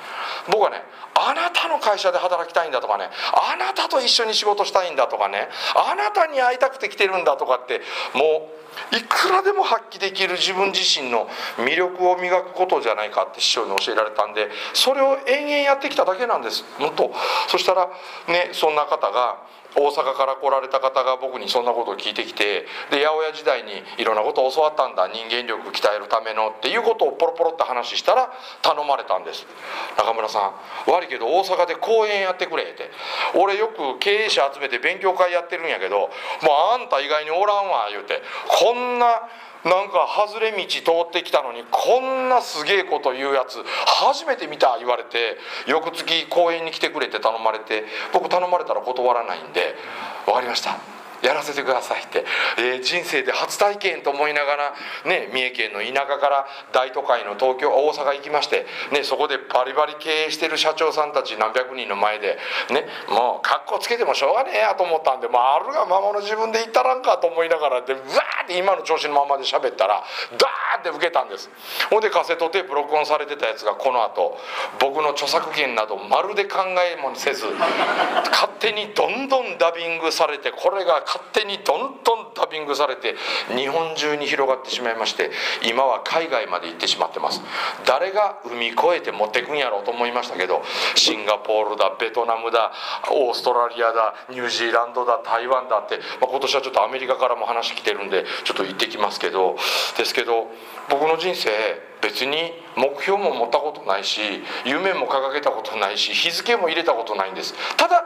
僕はねあなたの会社で働きたいんだとかね。あなたと一緒に仕事したいんだとかね。あなたに会いたくて来てるんだとかってもういくらでも発揮できる自分自身の魅力を磨くことじゃないかって師匠に教えられたんでそれを延々やってきただけなんです。本当そしたらねそんな方が大阪から来られた方が僕にそんなことを聞いてきてで八百屋時代にいろんなことを教わったんだ。人間力鍛えるためのっていうことをポロポロって話したら頼まれたんです。中村さん悪いけど大阪で講演やってくれって。俺よく経営者集めて勉強会やってるんやけどもうあんた以外におらんわ言うて。こんななんか外れ道通ってきたのにこんなすげえこと言うやつ初めて見た言われて。翌月公園に来てくれって頼まれて。僕頼まれたら断らないんで分かりました。やらせてくださいって、えー、人生で初体験と思いながら、ね、三重県の田舎から大都会の東京大阪行きまして、ね、そこでバリバリ経営してる社長さんたち何百人の前で、ね、もうかっこつけてもしょうがねえやと思ったんで、まあ、あるがままの自分で言ったらんかと思いながらでうわーって今の調子のままで喋ったらダーって受けたんです。ほんでカセットテープ録音されてたやつがこのあと僕の著作権などまるで考えもせず勝手にどんどんダビングされてこれが勝手にどんどんダビングされて日本中に広がってしまいまして今は海外まで行ってしまってます。誰が海越えて持ってくんやろうと思いましたけどシンガポールだベトナムだオーストラリアだニュージーランドだ台湾だって、まあ、今年はちょっとアメリカからも話来てるんでちょっと行ってきますけどですけど僕の人生別に目標も持ったことないし夢も掲げたことないし日付も入れたことないんです。ただ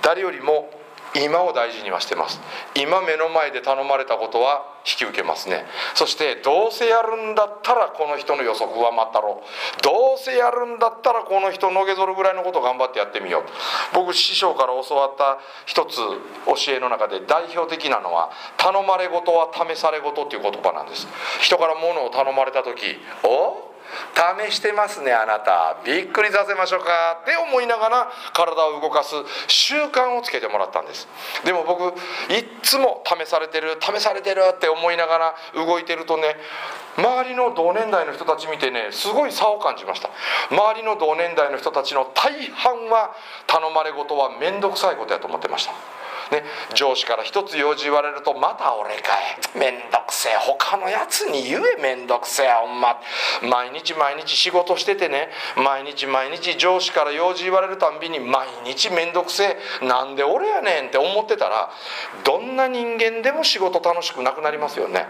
誰よりも今を大事にはしてます。今目の前で頼まれたことは引き受けますね。そしてどうせやるんだったらこの人の予測は待ったろう。どうせやるんだったらこの人のげぞるぐらいのことを頑張ってやってみよう。僕師匠から教わった一つ教えの中で代表的なのは頼まれ事は試され事っていう言葉なんです。人から物を頼まれた時お試してますねあなた。びっくりさせましょうか。って思いながら体を動かす習慣をつけてもらったんです。でも僕いっつも試されてる試されてるって思いながら動いてるとね周りの同年代の人たち見てねすごい差を感じました。周りの同年代の人たちの大半は頼まれ事は面倒くさいことやと思ってました。ね、上司から一つ用事言われるとまた俺かい。めんどくせえ。他のやつに言えめんどくせえ。ほんま。毎日毎日仕事しててね。毎日毎日上司から用事言われるたんびに毎日めんどくせえ。なんで俺やねんって思ってたらどんな人間でも仕事楽しくなくなりますよね。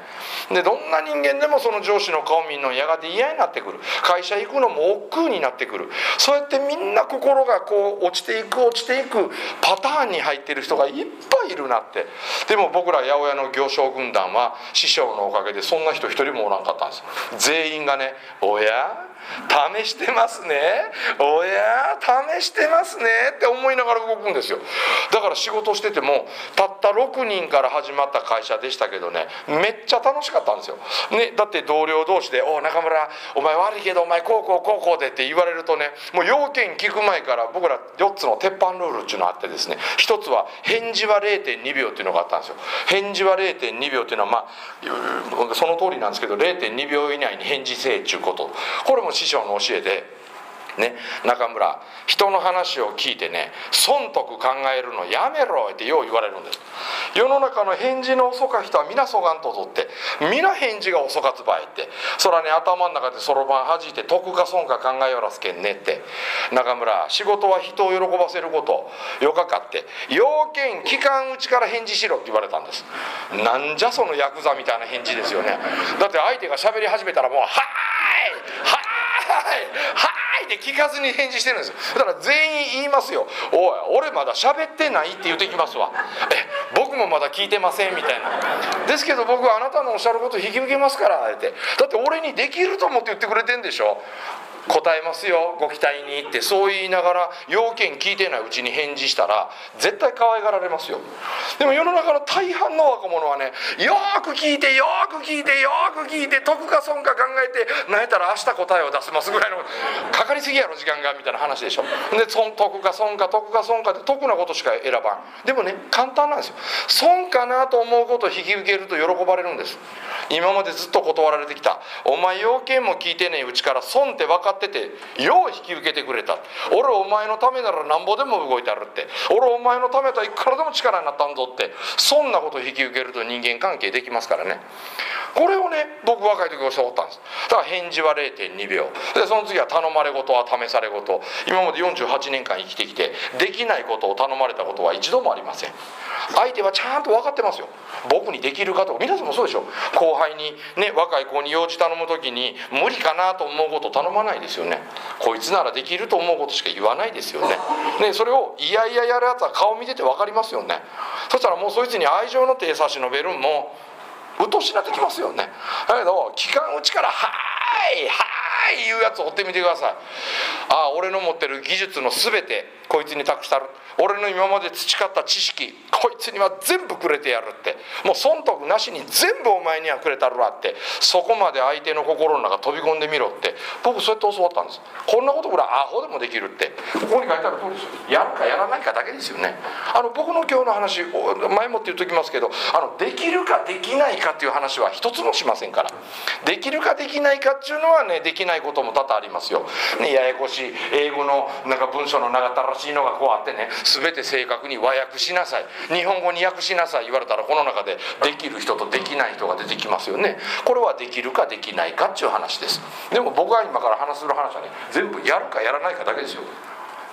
でどんな人間でもその上司の顔見るのやがて嫌になってくる。会社行くのも億劫になってくる。そうやってみんな心がこう落ちていく落ちていくパターンに入ってる人がいっぱいいるなって。でも僕ら八百屋の行商軍団は師匠のおかげでそんな人一人もおらんかったんです。全員がね「おや？試してますね。おや試してますねって思いながら動くんですよ。だから仕事しててもたった6人から始まった会社でしたけどねめっちゃ楽しかったんですよ、ね、だって同僚同士で「お中村お前悪いけどお前こうこうこうこうで」って言われるとねもう要件聞く前から僕ら4つの鉄板ルールっていうのがあってですね1つは返事は0.2秒っていうのがあったんですよ。返事は0.2秒っていうのはまあその通りなんですけど0.2秒以内に返事せえっちゅうこと。これも師匠の教えでね、中村人の話を聞いてね損得考えるのやめろってよう言われるんです。世の中の返事の遅か人は皆そがんととって皆返事が遅かつばいってそらね頭の中でそろばんはじいて得か損か考えよらすけんねって。中村仕事は人を喜ばせることよかかって要件期間うちから返事しろって言われたんです。なんじゃそのヤクザみたいな返事ですよね。だって相手が喋り始めたらもう「はいはいはいって聞かずに返事してるんですよ。だから全員言いますよ「おい俺まだ喋ってない」って言ってきますわ「え僕もまだ聞いてません」みたいな。ですけど僕はあなたのおっしゃること引き受けますからって。だって俺にできると思って言ってくれてんでしょ。答えますよご期待にってそう言いながら要件聞いてないうちに返事したら絶対可愛がられますよ。でも世の中の大半の若者はねよく聞いてよく聞いてよく聞いて得か損か考えて何やったら明日答えを出せますぐらいのかかりすぎやろ時間がみたいな話でしょ。で損得か損か得か損かって得なことしか選ばん。でもね簡単なんですよ。損かなと思うことを引き受けると喜ばれるんです。今までずっと断られてきた。お前要件も聞いてねえうちから損って分かっててよう引き受けてくれた。俺お前のためならなんぼでも動いてあるって。俺お前のためといくらでも力になったんぞって。そんなこと引き受けると人間関係できますからね。これをね僕若い時教わったんです。だから返事は0.2秒。でその次は頼まれ事は試され事。今まで48年間生きてきてできないことを頼まれたことは一度もありません。相手はちゃんと分かってますよ。僕にできるかと皆さんもそうでしょ後輩にね若い子に用事頼む時に無理かなと思うこと頼まないですよね。こいつならできると思うことしか言わないですよね。ねそれをいやいややるやつは顔見てて分かりますよね。そしたらもうそいつに愛情の手差し伸べるんもうとしなってきますよね。だけど期間うちから「はいはい」いうやつを追ってみてください。ああ俺の持ってる技術の全てこいつに託したる。俺の今まで培った知識こいつには全部くれてやるって。もう損得なしに全部お前にはくれたるわって。そこまで相手の心の中飛び込んでみろって。僕そうやって教わったんです。こんなことぐらいアホでもできるって。ここに書いてある通りですやるかやらないかだけですよね。あの僕の今日の話前もって言っときますけどあのできるかできないかっていう話は一つもしませんから。できるかできないかっていうのはねできないことも多々ありますよ、ね、ややこしい英語のなんか文章の長ったらしいのがこうあってね全て正確に和訳しなさい。日本語に訳しなさい言われたらこの中でできる人とできない人が出てきますよね。これはできるかできないかっていう話です。でも僕が今から話する話はね全部やるかやらないかだけですよ。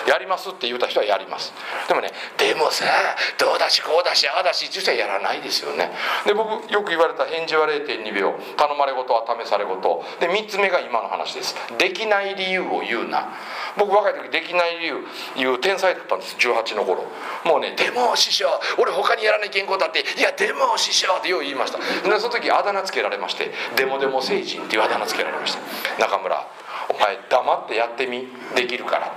やりますって言うた人はやります。でもねでもさどうだしこうだしああだしっていう人はやらないですよね。で僕よく言われた返事は0.2秒。頼まれ事は試され事。で3つ目が今の話です。できない理由を言うな。僕若い時できない理由言う天才だったんです。18の頃。もうね「でも師匠俺他にやらない健康だって。いやでも師匠」ってよう言いました。でその時あだ名つけられまして「でもでも聖人」っていうあだ名つけられました。中村お前黙ってやってみ。できるから。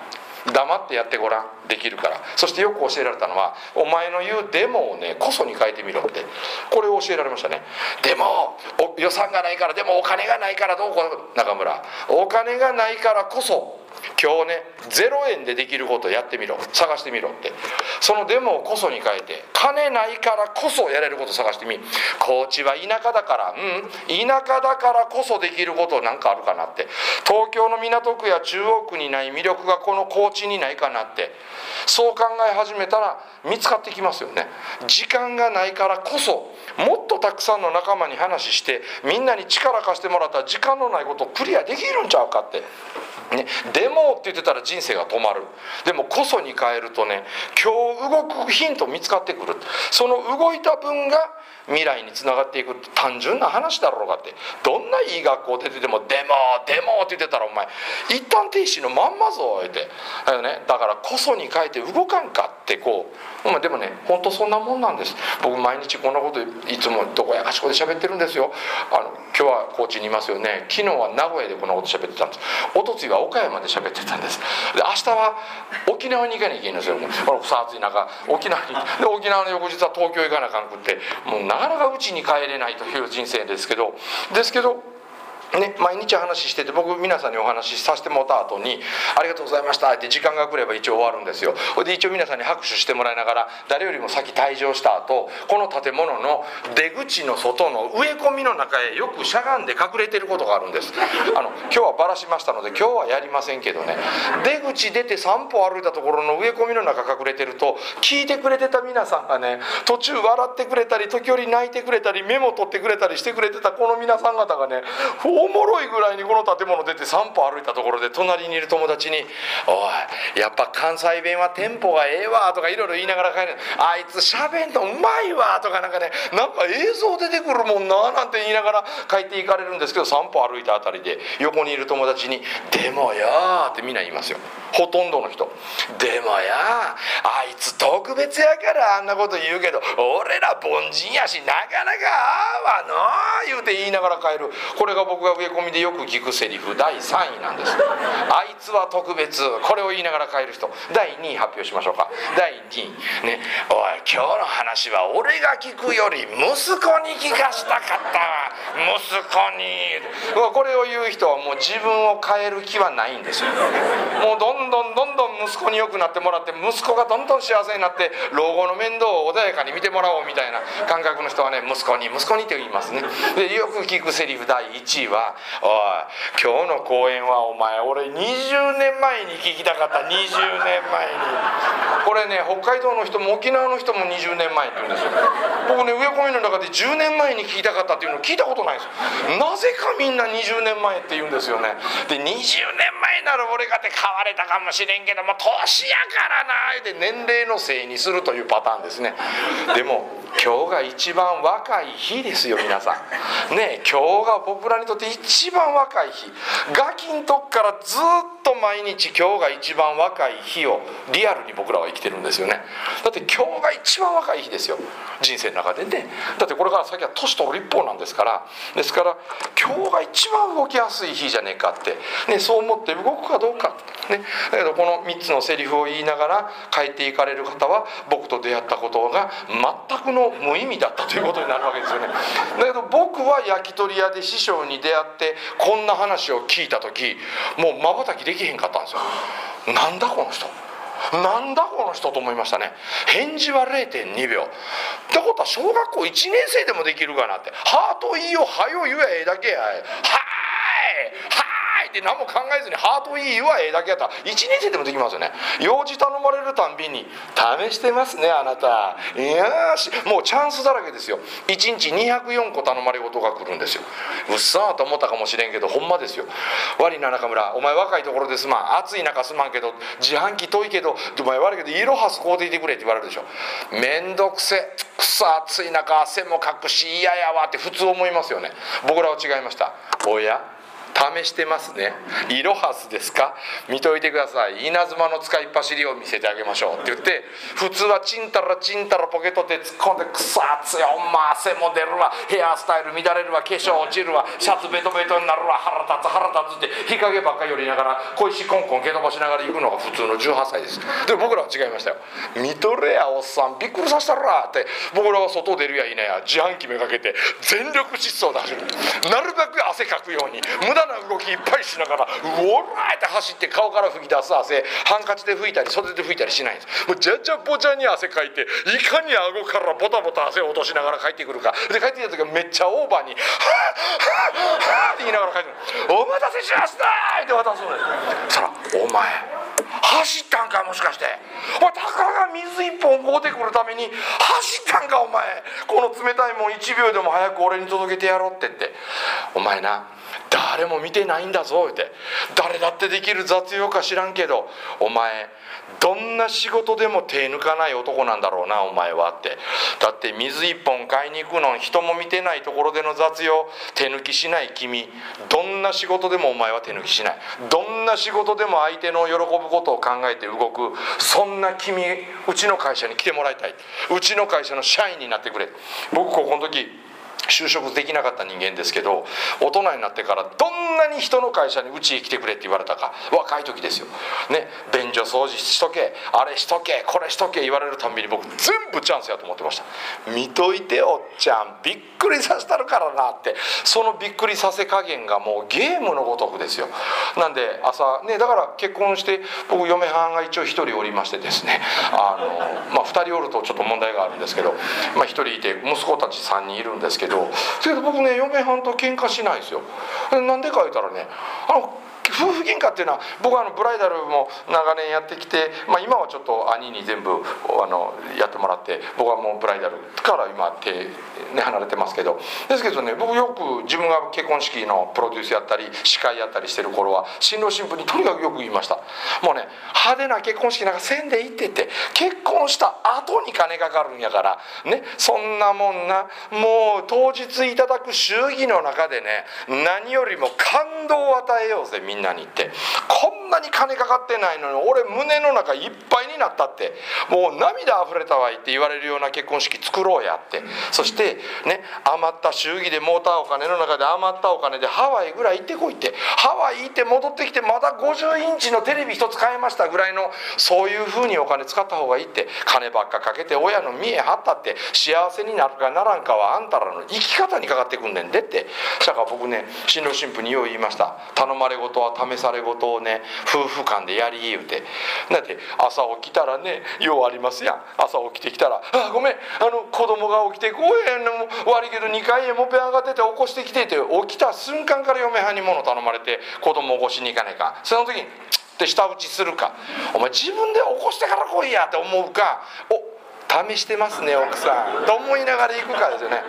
黙ってやってごらん。できるから。そしてよく教えられたのはお前の言う「デモ」をねこそに変えてみろって。これを教えられましたね。でも予算がないからでもお金がないからどうこう。中村。お金がないからこそ今日ね0円でできることやってみろ。探してみろって。そのデモをこそに変えて金ないからこそやれること探してみ高知は田舎だからうん田舎だからこそできることなんかあるかなって。東京の港区や中央区にない魅力がこの高知にないかなって。そう考え始めたら見つかってきますよね。時間がないからこそもっとたくさんの仲間に話してみんなに力貸してもらったら時間のないことをクリアできるんちゃうかって。ね、でもって言ってたら人生が止まる。でもこそに変えるとね今日動くヒント見つかってくる。その動いた分が未来につながっていく単純な話だろうかって。どんないい学校出てても「でもでも」って言ってたらお前一旦停止のまんまぞ言って。ね。だからこそに変えて動かんかってこう、まあ、でもね本当そんなもんなんです。僕毎日こんなこといつもどこやかしこで喋ってるんですよ。あの今日は高知にいますよね。昨日は名古屋でこんなこと喋ってたんです。おとついは岡山で喋ってたんです。で明日は沖縄に行かなきゃいけないんですよ。この草暑い中。沖縄にで沖縄の翌日は東京行かなあかんくって。もうなかなかうちに帰れないという人生ですけどですけどね、毎日話してて僕皆さんにお話しさせてもらった後に「ありがとうございました」って時間が来れば一応終わるんですよ。ほいで一応皆さんに拍手してもらいながら誰よりも先退場した後この建物の出口の外の植え込みの中へよくしゃがんで隠れてることがあるんです。あの今日はばらしましたので今日はやりませんけどね。出口出て3歩歩いたところの植え込みの中隠れてると聞いてくれてた皆さんがね途中笑ってくれたり時折泣いてくれたりメモ取ってくれたりしてくれてたこの皆さん方がねおおもろいぐらいにこの建物出て3歩歩いたところで隣にいる友達に「おいやっぱ関西弁はテンポがええわ」とかいろいろ言いながら帰る「あいつしゃべんのうまいわ」とかなんかねなんか映像出てくるもんななんて言いながら帰っていかれるんですけど3歩歩いたあたりで横にいる友達に「でもよ」ってみんな言いますよ。ほとんどの人「でもやあいつ特別やからあんなこと言うけど俺ら凡人やしなかなかああわの」言うて言いながら帰る。これが僕が植え込みでよく聞くセリフ第3位なんです。あいつは特別。これを言いながら帰る人。第2位発表しましょうか。第2位。ね。おい今日の話は俺が聞くより息子に聞かしたかったわ。息子に。これを言う人はもう自分を変える気はないんですよ。もうどんどんどんどん息子に良くなってもらって息子がどんどん幸せになって老後の面倒を穏やかに見てもらおうみたいな感覚の人はね息子に息子にって言いますね。でよく聞くセリフ第1位はおい今日の公演はお前俺20年前に聞きたかった 20年前にこれね北海道の人も沖縄の人も20年前って言うんですよ。僕ね植え込みの中で10年前に聞きたかったっていうのを聞いたことないんですよ。なぜかみんな20年前って言うんですよね。で20年前なら俺かって変われたかもしれんけども年やからなって年齢のせいにするというパターンですね。でも今日が一番若い日ですよ皆さん。ね今日が僕らにとって一番若い日。ガキんとこからずっと毎日今日が一番若い日をリアルに僕らは生きてるんですよね。だって今日が一番若い日ですよ。人生の中でね。だってこれから先は年取る一方なんですから。ですから今日が一番動きやすい日じゃねえかって、ね、そう思って動くかどうか、ね、だけどこの3つのセリフを言いながら帰っていかれる方は僕と出会ったことが全くの無意味だったということになるわけですよね。だけど僕は焼き鳥屋で師匠に出会ってこんな話を聞いた時もうまばたきできへんかったんですよ。なんだこの人。なんだこの人と思いましたね。返事は0.2秒。ってことは小学校1年生でもできるかなって「ハートいいよはよ言ええだけや。はい。はい。って何も考えずにハートいいわええだけやった。ら1年生でもできますよね。用事頼まれるたんびに「試してますねあなた。いやしもうチャンスだらけですよ。1日204個頼まれ事が来るんですよ。うっさーと思ったかもしれんけどほんまですよ。悪いな中村。お前若いところです。まん暑い中すまんけど自販機遠いけどお前悪いけどイロハス買うていてくれって言われるでしょ。めんどくせくさ暑い中汗もかくし嫌やわって普通思いますよね。僕らは違いました。おや？試してますね。イロハスですか？見といてください。稲妻の使いっ走りを見せてあげましょう。って言って普通はチンタラチンタラポケットで突っ込んでくさ熱いほんま汗も出るわ。ヘアスタイル乱れるわ。化粧落ちるわ。シャツベトベトになるわ。腹立つ腹立つって日陰ばっかり寄りながら小石コンコン蹴飛ばしながら行くのが普通の18歳です。で僕らは違いましたよ。見とれやおっさんびっくりさせたらって僕らは外出るやいなや自販機めがけて全力疾走で走る。なるべく汗かくように無駄な動きいっぱいしながらうおらーって走って顔から吹き出す汗ハンカチで拭いたり袖で拭いたりしないんです。もうじゃじゃぼちゃに汗かいていかに顎からボタボタ汗を落としながら帰ってくるか。で帰ってきた時はめっちゃオーバーに「はあはあはあ」って言いながら帰ってくる「お待たせしました!」って渡すんです。そら「お前走ったんかもしかして。お前たかが水一本買うてくるために走ったんかお前。この冷たいもん1秒でも早く俺に届けてやろうって言って。お前な誰も見てないんだぞって誰だってできる雑用か知らんけどお前どんな仕事でも手抜かない男なんだろうなお前はって。だって水一本買いに行くの人も見てないところでの雑用手抜きしない君。どんな仕事でもお前は手抜きしない。どんな仕事でも相手の喜ぶことを考えて動く。そんな君うちの会社に来てもらいたい。うちの会社の社員になってくれ。僕ここの時就職できなかった人間ですけど大人になってからどんなに人の会社にうちへ来てくれって言われたか。若い時ですよ。ね便所掃除しとけあれしとけこれしとけ言われるたんびに僕全部チャンスやと思ってました。見といておっちゃんびっくりさせたるからなって。そのびっくりさせ加減がもうゲームのごとくですよ。なんで朝ねだから結婚して僕嫁はんが一応1人おりましてですね。あの、まあ、2人おるとちょっと問題があるんですけど、まあ、1人いて息子たち3人いるんですけどそれで僕ね嫁はんと喧嘩しないですよ。なんでか言ったらねあの夫婦喧嘩っていうのは僕はあのブライダルも長年やってきて、まあ、今はちょっと兄に全部あのやってもらって僕はもうブライダルから今手、ね、離れてますけど。ですけどね僕よく自分が結婚式のプロデュースやったり司会やったりしてる頃は新郎新婦にとにかくよく言いました。もうね派手な結婚式なんかせんでいってって結婚した後に金かかるんやからねそんなもんな。もう当日いただく祝儀の中でね何よりも感動を与えようぜみんな。なにって。こんなに金かかってないのに俺胸の中いっぱいになったって。もう涙あふれたわいって言われるような結婚式作ろうやって。そしてね余った祝儀で儲ったお金の中で余ったお金でハワイぐらい行ってこいって。ハワイ行って戻ってきてまた50インチのテレビ一つ買えましたぐらいのそういうふうにお金使った方がいいって。金ばっかかけて親の見え張ったって。幸せになるかならんかはあんたらの生き方にかかってくんねんでって。だから僕ね新郎新婦によう言いました。頼まれ事は試され事をね夫婦間でやり言うて。だって朝起きたらねようありますやん。朝起きてきたら「あごめんあの子供が起きてこうへんの悪いけど2階へもぺ上がってて起こしてきて」って起きた瞬間から嫁はんに物頼まれて子供起こしに行かないかその時に「って舌打ちするかお前自分で起こしてから来いやって思うか。お試してますね奥さん。と思いながら行くからですよね。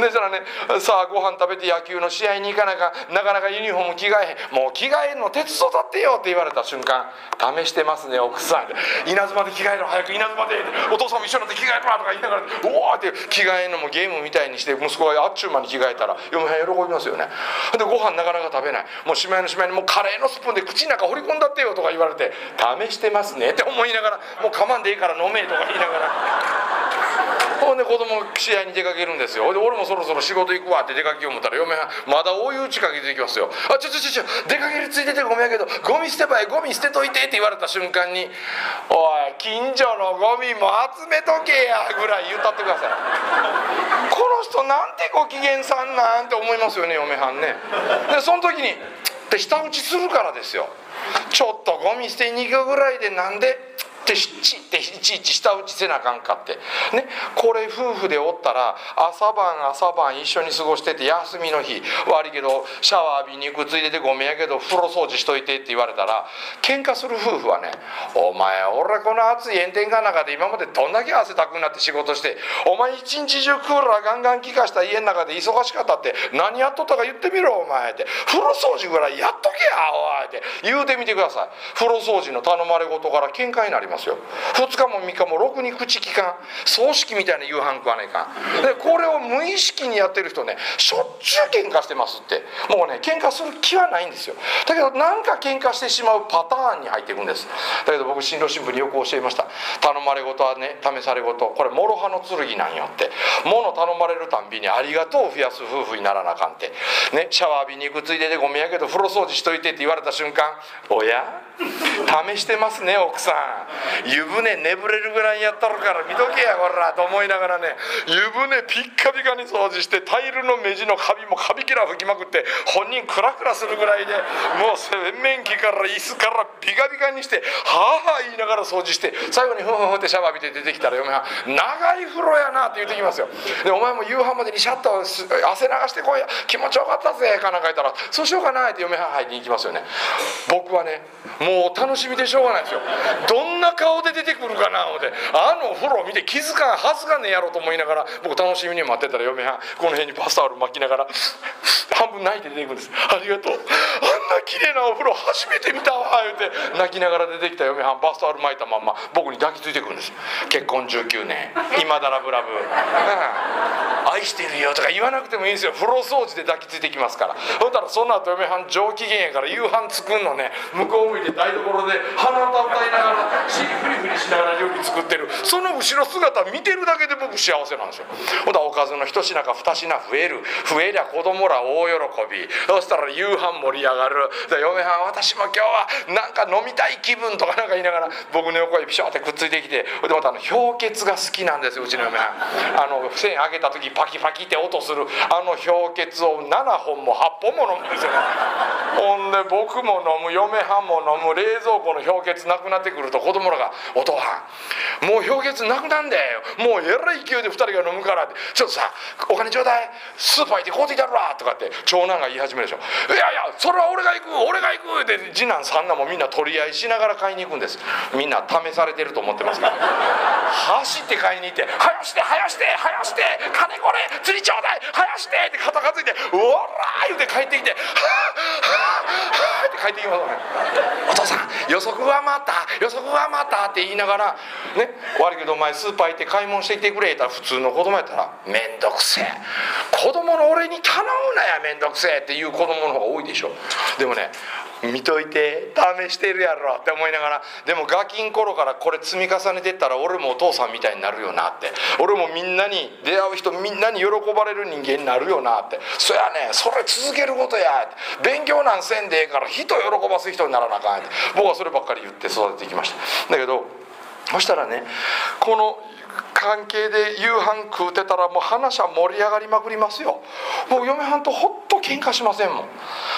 でしたらねさあご飯食べて野球の試合に行かなかなかなかユニフォーム着替えへん。もう着替えるの手伝ってよって言われた瞬間試してますね奥さん。稲妻で着替えろ早く稲妻で。お父さんも一緒になって着替えろとか言いながらおおって着替えるのもゲームみたいにして息子があっちゅう間に着替えたら嫁はん喜びますよね。でご飯なかなか食べない。もうしまいのしまいにもうカレーのスプーンで口の中掘り込んだってよとか言われて試してますねって思いながらもう我慢でいいから飲めとか言いながら。ほんで子供試合に出かけるんですよ。で俺もそろそろ仕事行くわって出かけよう思ったら嫁はまだ大湯打ちかけていきますよ「あちょちょちょちょ出かけるついててごめんやけどゴミ捨てばいゴミ捨てといて」って言われた瞬間に「おい近所のゴミも集めとけや」ぐらい言ったってください。この人なんてご機嫌さんなんて思いますよね嫁はんね。でその時にで舌打ちするからですよ。ちょっとゴミ捨てに行くぐらいでなんでってちっていちいち舌打ちせなあかんかって。ねこれ夫婦でおったら朝晩朝晩一緒に過ごしてて休みの日悪いけどシャワー浴びに行くついででごめんやけど風呂掃除しといてって言われたら喧嘩する夫婦はね「お前俺この暑い炎天下の中で今までどんだけ汗だくになって仕事してお前一日中クーラーガンガン効かした家の中で忙しかったって何やっとったか言ってみろお前」って「風呂掃除ぐらいやっとけやおい」って。言うてみてください。風呂掃除の頼まれ事から喧嘩になります。ますよ。2日も3日もろくに口利かん。葬式みたいな夕飯食わないかん。でこれを無意識にやってる人ねしょっちゅう喧嘩してますって。もうね喧嘩する気はないんですよ。だけどなんか喧嘩してしまうパターンに入っていくんです。だけど僕新郎新婦によく教えました。頼まれ事はね試され事。これ諸刃の剣なんよって。物頼まれるたんびにありがとうを増やす夫婦にならなあかんって。ねシャワー浴びに行くついででごめんやけど風呂掃除しといてって言われた瞬間おや？試してますね奥さん。湯船眠れるぐらいやったるから見とけやこらと思いながらね。湯船ピッカピカに掃除してタイルの目地のカビもカビキラ吹きまくって本人クラクラするぐらいでもう洗面器から椅子からピカピカにしてはあはあ言いながら掃除して最後にふんふんふってシャワー浴びて出てきたら嫁は長い風呂やなって言ってきますよ。でお前も夕飯までにシャッと汗流してこいや気持ちよかったぜかなんか言ったらそうしようかなって嫁は入りに行きますよね。僕はねもう楽しみでしょうがないですよ。どんな顔で出てくるかな思ってあのお風呂見て気づかんはずがねえやろと思いながら僕楽しみに待ってたら嫁はんこの辺にバスタオル巻きながら半分泣いて出ていくんです。ありがとう。あんな綺麗なお風呂初めて見たわ言うて泣きながら出てきた嫁はんバスタオル巻いたまんま僕に抱きついてくるんです。結婚19年今だらぶらぶ、うん、愛してるよとか言わなくてもいいんですよ。風呂掃除で抱きついてきますから。ほんたらその後嫁はん上機嫌やから夕飯作んのね。向こう向いて台所で鼻歌歌いながら尻フリフリしながら料理作ってる。その後ろ姿見てるだけで僕幸せなんですよ。ほんだらおかずの一品か二品増える。増えりゃ子供ら大喜び。そしたら夕飯盛り上がる。で嫁はん私も今日はなんか飲みたい気分とかなんか言いながら僕の横にピショってくっついてきて。でまたあの氷結が好きなんですようちの嫁はんあの線上げた時パキパキって音する。あの氷結を7本も8本も飲むんですよね。ほんで僕も飲む。嫁はんも飲む。もう冷蔵庫の氷結なくなってくると子供らが「お父さんもう氷結なくなんだよ。もうえらい勢いで2人が飲むから」って「ちょっとさお金ちょうだい。スーパー行って買うてきたるわ」とかって長男が言い始めるでしょ「いやいやそれは俺が行く俺が行く」って次男三男もみんな取り合いしながら買いに行くんです。みんな試されてると思ってますから走って買いに行って「早して早して早して金これ釣りちょうだい早して」って肩がついて「うわら!」言うて帰ってきて「はあはあはあ」って帰ってきますね。父さん予測はまた予測はまたって言いながらね悪いけどお前スーパー行って買い物してきてくれ言ったら普通の子供やったら「めんどくせえ。子供の俺に頼むなやめんどくせえ」っていう子供の方が多いでしょ。でもね見といて試してるやろって思いながらでもガキン頃からこれ積み重ねてったら俺もお父さんみたいになるよなって。俺もみんなに出会う人みんなに喜ばれる人間になるよなって。そやねそれ続けることや勉強なんせんでええから人喜ばす人にならなあかんって。僕はそればっかり言って育ててきました。だけどそしたらねこの関係で夕飯食うてたらもう話は盛り上がりまくりますよ。もう嫁はんとほっと喧嘩しませんもん。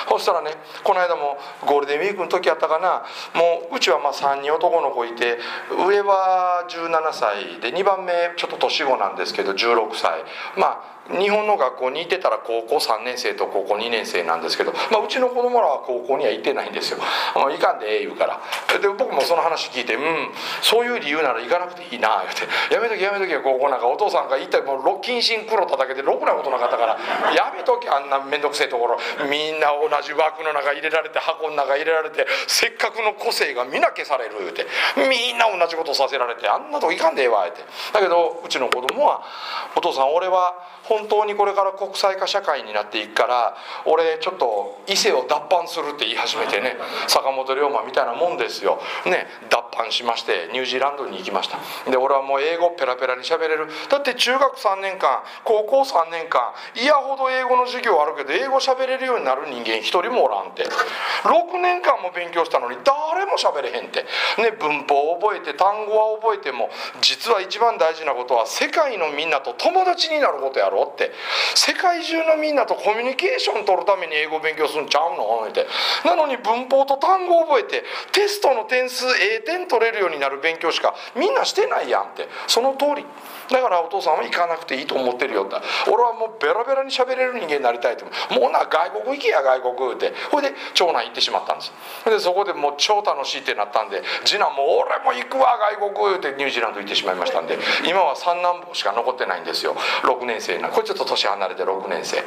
そしたらねこの間もゴールデンウィークの時やったかな。もううちはまあ3人男の子いて上は17歳で2番目ちょっと年子なんですけど16歳。まあ日本の学校にいてたら高校3年生と高校2年生なんですけど、まあ、うちの子供らは高校には行ってないんですよ「もう行かんでええ」言うから。で僕もその話聞いて「うんそういう理由なら行かなくていいな」言うて「やめときやめとき高校なんかお父さんが行ったらもう謹慎黒田だけでろくなことなかったからやめときあんな面倒くせえところ。みんな同じ枠の中入れられて箱の中入れられてせっかくの個性が皆消される言うて。みんな同じことさせられてあんなとこ行かんでええわ」言うて。だけどうちの子供は「お父さん俺は本当にこれから国際化社会になっていくから俺ちょっと伊勢を脱藩するって言い始めてね坂本龍馬みたいなもんですよ。ね脱藩しましてニュージーランドに行きました。で俺はもう英語ペラペラに喋れる。だって中学3年間高校3年間嫌ほど英語の授業あるけど英語喋れるようになる人間一人もおらんて。6年間も勉強したのに誰も喋れへんって。ね文法を覚えて単語は覚えても実は一番大事なことは世界のみんなと友達になることやろって世界中のみんなとコミュニケーション取るために英語勉強するんちゃうの？って。なのに文法と単語覚えてテストの点数 A 点取れるようになる勉強しかみんなしてないやんって。その通り。だからお父さんは行かなくていいと思ってるよって。俺はもうベラベラに喋れる人間になりたいってもうな外国行けや外国って。ほいで長男行ってしまったんです。でそこでもう超楽しいってなったんで次男も俺も行くわ外国ってニュージーランド行ってしまいましたんで今は三男坊しか残ってないんですよ。6年生なこれちょっと年離れて6年生。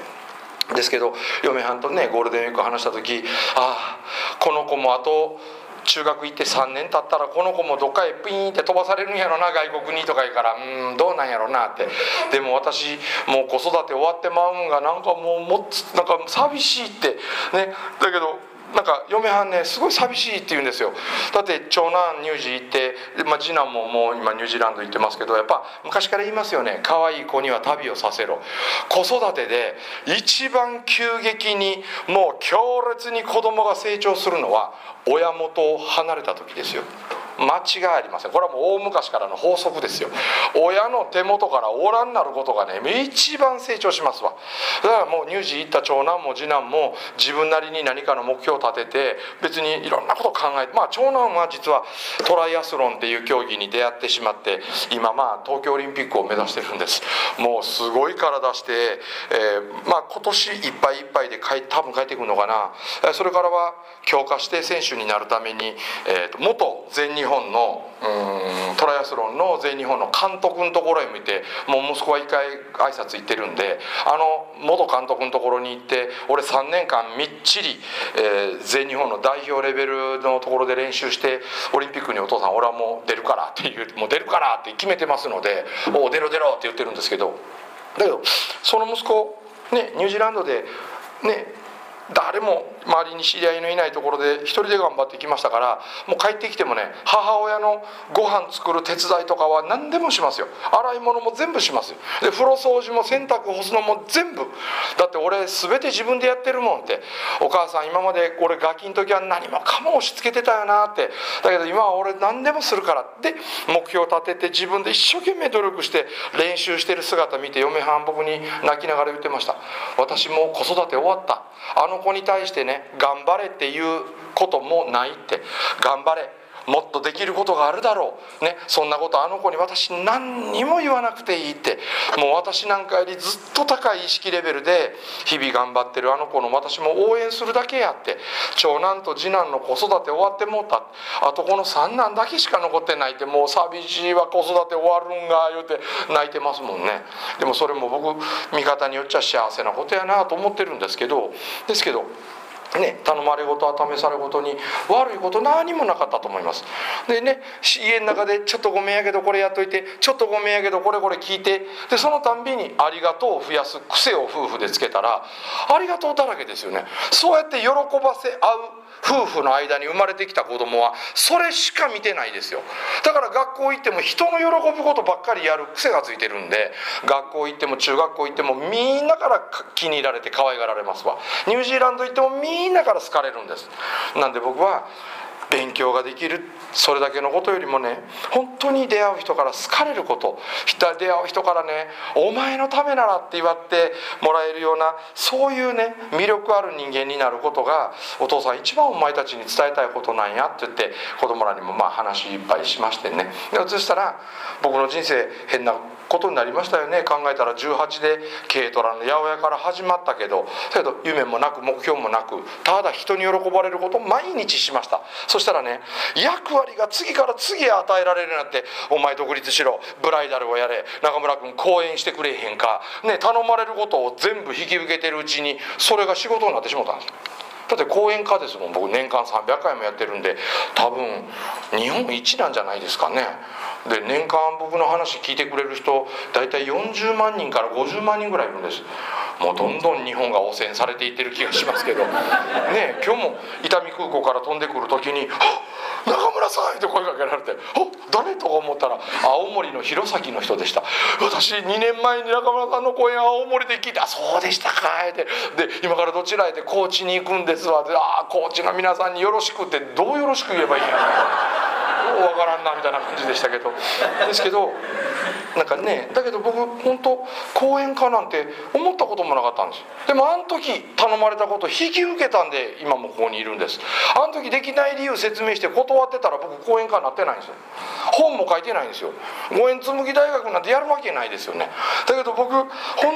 ですけど嫁はんとねゴールデンウィーク話した時ああこの子もあと中学行って3年経ったらこの子もどっかへピーンって飛ばされるんやろな外国にとか言うからうんどうなんやろなって。でも私もう子育て終わってまうんがなんかもうもっなんか寂しいって。ね。だけどなんか嫁はんねすごい寂しいって言うんですよ。だって長男乳児行って、まあ、次男ももう今ニュージーランド行ってますけどやっぱ昔から言いますよね。可愛い子には旅をさせろ。子育てで一番急激にもう強烈に子供が成長するのは親元を離れた時ですよ。間違いありません。これはもう大昔からの法則ですよ。親の手元からおらんなることがね一番成長しますわ。だからもう乳児行った長男も次男も自分なりに何かの目標を立てて別にいろんなことを考えてまあ長男は実はトライアスロンっていう競技に出会ってしまって今まあ東京オリンピックを目指してるんです。もうすごい体して、えー、まあ今年いっぱいいっぱいで帰多分帰ってくるのかな。それからは強化して選手になるために、えーと、元全日本のトライアスロンの全日本の監督のところへ向いてもう息子は一回挨拶行ってるんであの元監督のところに行って俺3年間みっちり、えー、全日本の代表レベルのところで練習してオリンピックにお父さん俺はもう出るからっていうもう出るからって決めてますので「おお出ろ出ろ」って言ってるんですけどだけどその息子ねニュージーランドでね誰も周りに知り合いのいないところで一人で頑張ってきましたからもう帰ってきてもね母親のご飯作る手伝いとかは何でもしますよ。洗い物も全部しますよ。で風呂掃除も洗濯干すのも全部。だって俺全て自分でやってるもんって。お母さん今まで俺ガキの時は何もかも押し付けてたよなって。だけど今は俺何でもするから。で目標を立てて自分で一生懸命努力して練習してる姿見て嫁はん僕に泣きながら言ってました。私も子育て終わった。あの子に対してねね頑張れっていうこともないって。頑張れ。もっとできることがあるだろう、ね、そんなことあの子に私何にも言わなくていいって。もう私なんかよりずっと高い意識レベルで日々頑張ってるあの子の私も応援するだけやって。長男と次男の子育て終わってもうた。あとこの三男だけしか残ってないって。もう寂しいわ子育て終わるんが言うて泣いてますもんね。でもそれも僕見方によっちゃ幸せなことやなと思ってるんですけど。ですけどね、頼まれ事は試されごとに悪いこと何もなかったと思います。でね家の中で「ちょっとごめんやけどこれやっといてちょっとごめんやけどこれこれ聞いて」でそのたんびに「ありがとう」を増やす癖を夫婦でつけたらありがとうだらけですよね。そうやって喜ばせ合う夫婦の間に生まれてきた子供はそれしか見てないですよ。だから学校行っても人の喜ぶことばっかりやる癖がついてるんで学校行っても中学校行ってもみんなから気に入られて可愛がられますわ。ニュージーランド行ってもみんなから好かれるんです。なんで僕は勉強ができるそれだけのことよりもね本当に出会う人から好かれること。出会う人からね「お前のためなら」って言われてもらえるようなそういうね魅力ある人間になることがお父さん一番お前たちに伝えたいことなんやって言って子供らにもまあ話いっぱいしましてね。でそしたら僕の人生変なことになりましたよね。考えたら18で軽トラの八百屋から始まったけどけど夢もなく目標もなくただ人に喜ばれることを毎日しました。そしたらね役割が次から次へ与えられるようになって「お前独立しろブライダルをやれ中村君講演してくれへんか」ね頼まれることを全部引き受けてるうちにそれが仕事になってしもたんです。だって講演家ですもん。僕年間300回もやってるんで多分日本一なんじゃないですかね。で年間僕の話聞いてくれる人大体40万人から50万人ぐらいいるんですもうどんどん日本が汚染されていってる気がしますけど ね今日も伊丹空港から飛んでくる時に「中村さん!」って声かけられて「お誰?」とか思ったら青森の弘前の人でした私2年前に中村さんの講演青森で聞いて「あそうでしたか」ってで今からどちらへで高知に行くんですわで「ああ高知の皆さんによろしく」ってどうよろしく言えばいいんやわからんなみたいな感じでしたけど。ですけどなんかねだけど僕本当講演家なんて思ったこともなかったんです。でもあの時頼まれたこと引き受けたんで今もここにいるんです。あの時できない理由説明して断ってたら僕講演家になってないんですよ。本も書いてないんですよ。五円紬大学なんてやるわけないですよね。だけど僕本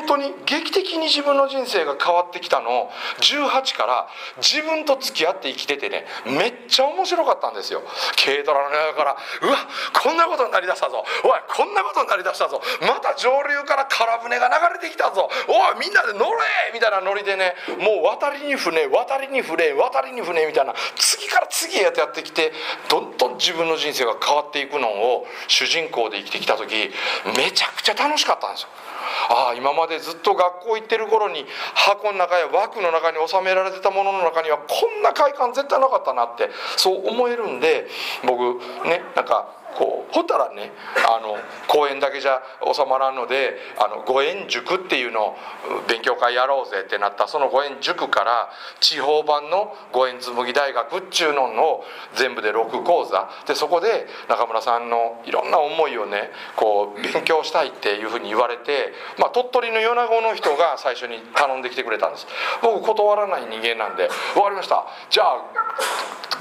当に劇的に自分の人生が変わってきたのを18から自分と付き合って生きててねめっちゃ面白かったんですよ。軽トラの中からうわこんなことになりだしたぞ。おいこんなことになりだしたぞまた上流から空船が流れてきたぞおいみんなで乗れみたいなノリでねもう渡りに船渡りに船渡りに船みたいな次から次へやってやってきてどんどん自分の人生が変わっていくのを主人公で生きてきた時めちゃくちゃ楽しかったんですよ。ああ今までずっと学校行ってる頃に箱の中や枠の中に収められてたものの中にはこんな快感絶対なかったなってそう思えるんで僕ねなんかこうほったらねあの講演だけじゃ収まらんのであの五円塾っていうのを勉強会やろうぜってなったその五円塾から地方版の五円紬大学っちゅうのを全部で6講座。でそこで中村さんのいろんな思いをねこう勉強したいっていうふうに言われて、まあ、鳥取の米子の人が最初に頼んできてくれたんです。僕断らない人間なんで「分かりました。じゃあ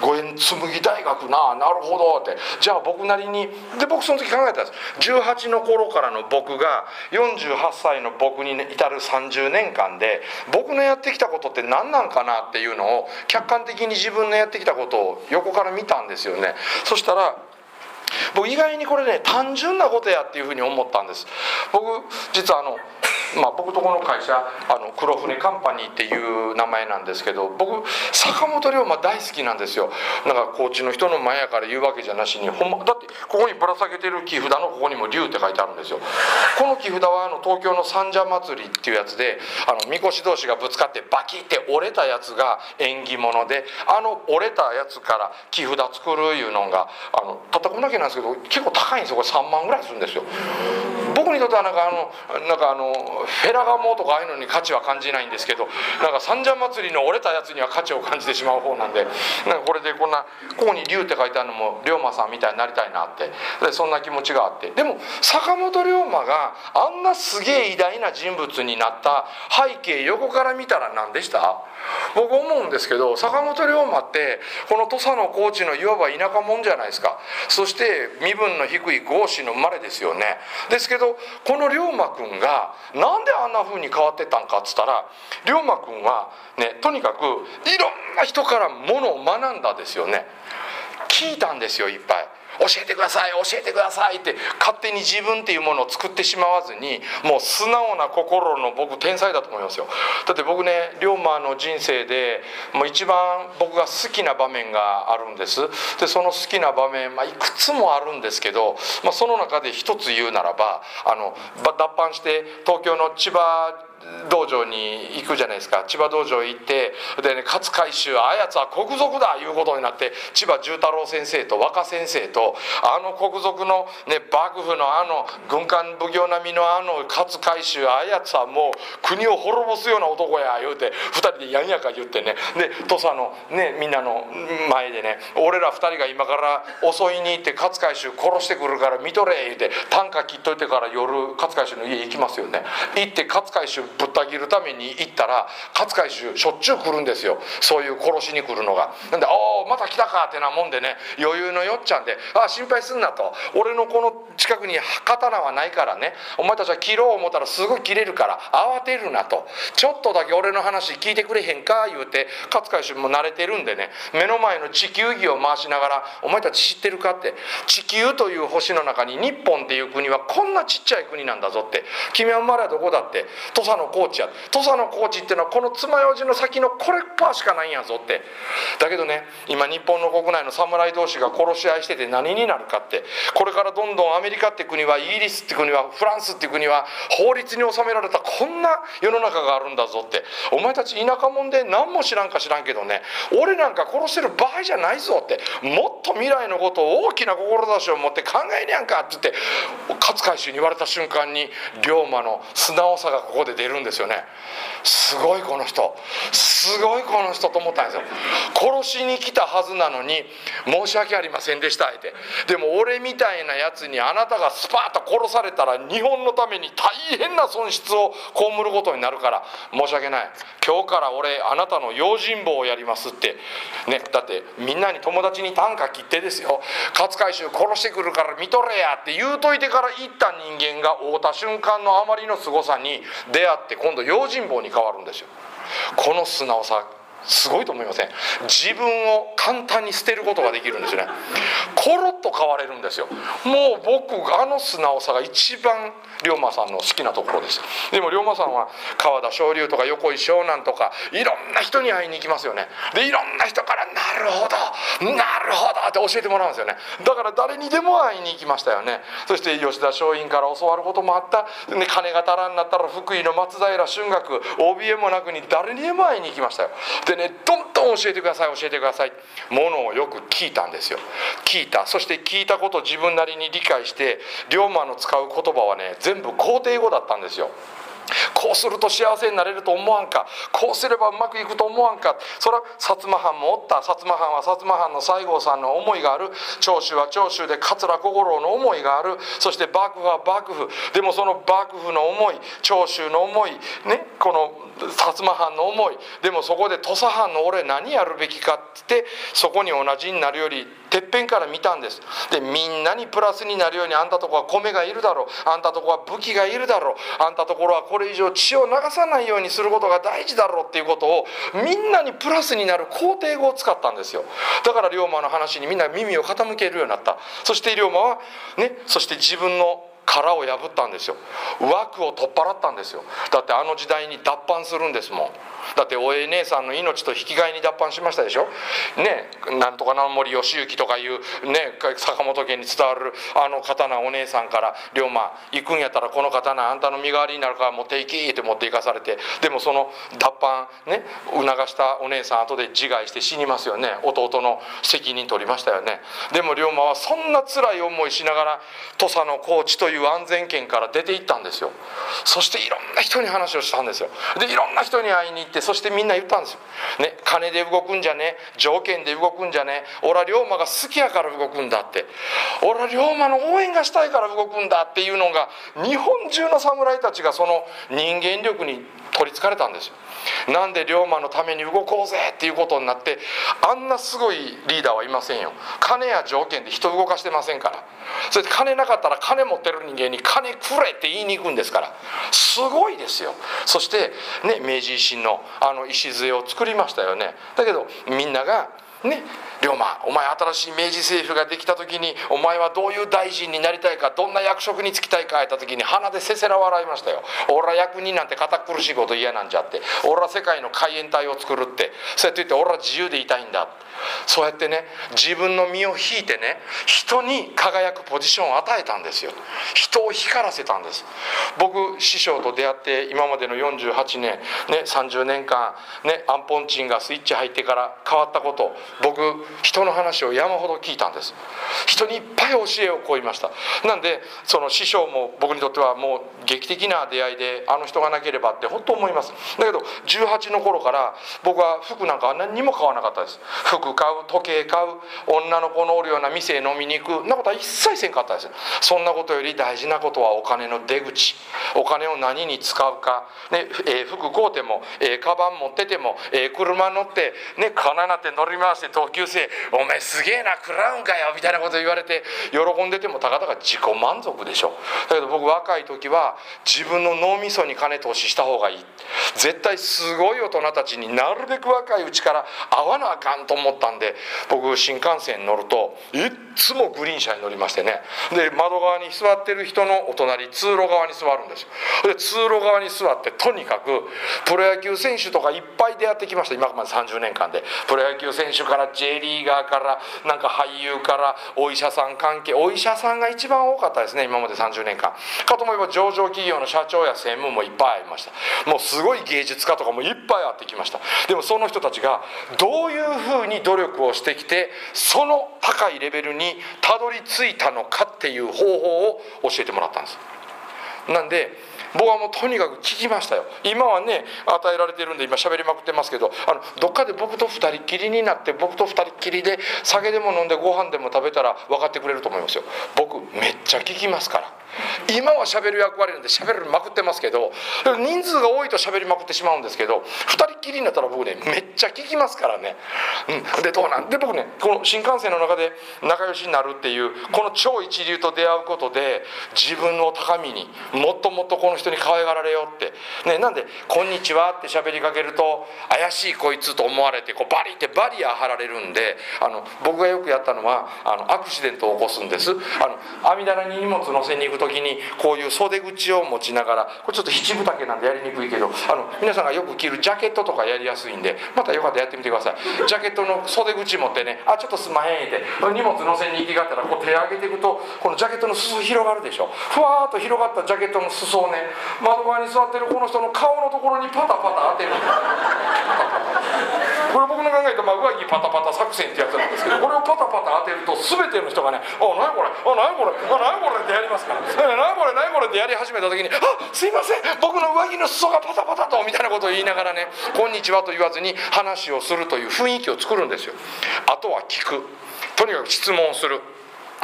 五円紬大学ななるほど」って。じゃあ僕なりに。で僕その時考えたんです。18の頃からの僕が48歳の僕に至る30年間で僕のやってきたことって何なんかなっていうのを客観的に自分のやってきたことを横から見たんですよね。そしたら僕意外にこれね単純なことやっていうふうに思ったんです。僕実はあのまあ、僕とこの会社あの黒船カンパニーっていう名前なんですけど僕坂本龍馬大好きなんですよ。なんか高知の人の前やから言うわけじゃなしにほん、ま、だってここにぶら下げてる木札のここにも「龍」って書いてあるんですよ。この木札はあの東京の三社祭りっていうやつであのみこし同士がぶつかってバキって折れたやつが縁起物であの折れたやつから木札作るいうのがあのたったこんだけなんですけど結構高いんですよ。これ3万ぐらいするんですよ。僕にとってはなんかあのなんかあのフェラガモとかああいうのに価値は感じないんですけどなんか三社祭りの折れたやつには価値を感じてしまう方なんでなんかこれでこんなここに「龍」って書いてあるのも龍馬さんみたいになりたいなって。でそんな気持ちがあって。でも坂本龍馬があんなすげえ偉大な人物になった背景横から見たら何でした？僕思うんですけど坂本龍馬ってこの土佐の高知のいわば田舎者じゃないですか。そして身分の低い豪子の生まれですよね。ですけどこの龍馬くんがなんであんな風に変わってたんかっつったら龍馬くんはねとにかくいろんな人からものを学んだですよね。聞いたんですよいっぱい。教えてください教えてくださいって勝手に自分っていうものを作ってしまわずにもう素直な心の僕天才だと思いますよ。だって僕ね龍馬の人生でもう一番僕が好きな場面があるんです。でその好きな場面、まあ、いくつもあるんですけど、まあ、その中で一つ言うならばあの脱藩して東京の千葉道場に行くじゃないですか。千葉道場行ってで、ね、勝海舟あやつは国賊だいうことになって千葉十太郎先生と若先生とあの国賊の、ね、幕府のあの軍艦奉行並みのあの勝海舟あやつはもう国を滅ぼすような男や言うて2人でやんやか言ってね。で土佐の、ね、みんなの前でね俺ら2人が今から襲いに行って勝海舟殺してくるから見とれ言うて短歌切っといてから夜勝海舟の家行きますよね。行って勝海舟ぶった切るために行ったら勝海舟しょっちゅう来るんですよ。そういう殺しに来るのが。なんで「おおまた来たか」ってなもんでね余裕のよっちゃんで「ああ心配すんな」と「俺のこの近くに刀はないからね。お前たちは切ろう思ったらすぐ切れるから慌てるな」と「ちょっとだけ俺の話聞いてくれへんか」言うて勝海舟も慣れてるんでね。目の前の地球儀を回しながら「お前たち知ってるか?」って「地球という星の中に日本っていう国はこんなちっちゃい国なんだぞ」って「君は生まれはどこだ?」って。土佐の高知や土佐の高知っていうのはこの爪楊枝の先のこれっぱしかないんやぞって。だけどね今日本の国内の侍同士が殺し合いしてて何になるかって。これからどんどんアメリカって国はイギリスって国はフランスって国は法律に収められたこんな世の中があるんだぞって。お前たち田舎者で何も知らんか知らんけどね俺なんか殺してる場合じゃないぞって。もっと未来のことを大きな志を持って考えねやんかって言って勝海舟に言われた瞬間に龍馬の素直さがここで出る。るんですよね。すごいこの人。すごいこの人と思ったんですよ。殺しに来たはずなのに申し訳ありませんでしたって。でも俺みたいなやつにあなたがスパッと殺されたら日本のために大変な損失を被ることになるから申し訳ない。今日から俺あなたの用心棒をやりますって。ねだってみんなに友達に短歌切ってですよ。勝海舟殺してくるから見とれやって言うといてから行った人間が会うた瞬間のあまりの凄さに出会って今度用心棒に変わるんですよ。この素直さすごいと思いません。自分を簡単に捨てることができるんですね。コロッと変われるんですよ。もう僕あの素直さが一番龍馬さんの好きなところです。でも龍馬さんは川田昇龍とか横井湘南とかいろんな人に会いに行きますよね。でいろんな人から「なるほどなるほど」って教えてもらうんですよね。だから誰にでも会いに行きましたよね。そして吉田松陰から教わることもあった。で金が足らんなったら福井の松平春学 OBM もなくに誰にでも会いに行きましたよ。ででねどんどん教えてください教えてください。ものをよく聞いたんですよ。聞いた。そして聞いたことを自分なりに理解して龍馬の使う言葉はね全部肯定語だったんですよ。こうすると幸せになれると思わんか。こうすればうまくいくと思わんか。それは薩摩藩もおった。薩摩藩は薩摩藩の西郷さんの思いがある。長州は長州で桂小五郎の思いがある。そして幕府は幕府。でもその幕府の思い長州の思いねこの薩摩藩の思い。でもそこで土佐藩の俺何やるべきかってそこに同じになるよりてっぺんから見たんです。でみんなにプラスになるようにあんたとこは米がいるだろう。あんたとこは武器がいるだろう。あんたところはこれ以上血を流さないようにすることが大事だろう。っていうことをみんなにプラスになる肯定語を使ったんですよ。だから龍馬の話にみんな耳を傾けるようになった。そして龍馬はねそして自分の殻を破ったんですよ。枠を取っ払ったんですよ。だってあの時代に脱藩するんですもん。だっておえ姉さんの命と引き換えに脱藩しましたでしょ。ねなんとかな森義行とかいうね坂本家に伝わるあの刀お姉さんから龍馬行くんやったらこの刀あんたの身代わりになるから持っていきって持っていかされてでもその脱藩ね促したお姉さん後で自害して死にますよね。弟の責任取りましたよね。でも龍馬はそんな辛い思いしながら土佐の高知という安全圏から出ていったんですよ。そしていろんな人に話をしたんですよ。でいろんな人に会いに行ってそしてみんな言ったんですよ、ね、金で動くんじゃね条件で動くんじゃね俺は龍馬が好きやから動くんだって。俺は龍馬の応援がしたいから動くんだっていうのが日本中の侍たちがその人間力に取りつかれたんですよ。なんで龍馬のために動こうぜっていうことになってあんなすごいリーダーはいませんよ。金や条件で人動かしてませんから。それ金なかったら金持ってる人間に金くれって言いに行くんですから。すごいですよ。そしてね明治維新のあの礎を作りましたよね。だけどみんながね龍馬お前新しい明治政府ができた時にお前はどういう大臣になりたいかどんな役職に就きたいか言った時に鼻でせせら笑いましたよ。俺は役人なんて堅苦しいこと嫌なんじゃって。俺は世界の海援隊を作るって。そうやって言って俺は自由でいたいんだ。そうやってね自分の身を引いてね人に輝くポジションを与えたんですよ。人を光らせたんです。僕師匠と出会って今までの48年ね30年間ねアンポンチンがスイッチ入ってから変わったこと。僕人の話を山ほど聞いたんです。人にいっぱい教えを請いました。なんでその師匠も僕にとってはもう劇的な出会いであの人がなければって本当思います。だけど18の頃から僕は服なんか何にも買わなかったです。服買う時計買う女の子のおるような店へ飲みに行く。んなことは一切せんかったです。そんなことより大事なことはお金の出口。お金を何に使うか、ねえー、服買うても、えー、カバン持ってても、えー、車乗ってね金なって乗り回して同級生「お前すげえなクラウンかよ」みたいなこと言われて喜んでてもたかだか自己満足でしょ。だけど僕若い時は自分の脳みそに金投資した方がいい。絶対すごい大人たちになるべく若いうちから会わなあかんと思ったんで僕新幹線に乗るといっつもグリーン車に乗りましてね。で窓側に座ってる人のお隣通路側に座るんですよ。で通路側に座ってとにかくプロ野球選手とかいっぱい出会ってきました。今まで30年間で。プロ野球選手から J リーガーからなんか俳優からお医者さん関係お医者さんが一番多かったですね今まで30年間。かと思えば上場企業の社長や専務もいっぱいいました。もうすごい芸術家とかもいっぱい会ってきました。でもその人たちがどういうふうに努力をしてきてその高いレベルにたどり着いたのかっていう方法を教えてもらったんです。なんで僕はもうとにかく聞きましたよ。今はね与えられてるんで今喋りまくってますけどあのどっかで僕と2人きりになって僕と2人きりで酒でも飲んでご飯でも食べたら分かってくれると思いますよ。僕めっちゃ聞きますから。今は喋る役割なんで喋りまくってますけど人数が多いと喋りまくってしまうんですけど2人きりになったら僕ねめっちゃ聞きますからね、うん、でどうなん？で僕ねこの新幹線の中で仲良しになるっていうこの超一流と出会うことで自分の高みにもっともっとこの人に可愛がられようって、ね、なんで「こんにちは」って喋りかけると怪しいこいつと思われてこうバリってバリア張られるんであの僕がよくやったのはあのアクシデントを起こすんです。あの網棚に荷物乗せに行く時にこういう袖口を持ちながらこれちょっと七分丈なんでやりにくいけどあの皆さんがよく着るジャケットとかやりやすいんでまたよかったらやってみてください。ジャケットの袖口持ってねあちょっとすまへんって荷物乗せに行きがったらこう手上げていくとこのジャケットの裾広がるでしょ。ふわーっと広がったジャケットの裾をね窓側に座ってるこの人の顔のところにパタパタ当てる。これ僕の考えたまあ上着パタパタ作戦ってやつなんですけどこれをパタパタ当てると全ての人がね「あ何これ？あ何これ？あ何これ」ってやりますから「何これ何これ」ってやり始めた時に「あすいません僕の上着の裾がパタパタと」みたいなことを言いながらね「こんにちは」と言わずに話をするという雰囲気を作るんですよ。あとは聞く。とにかく質問する。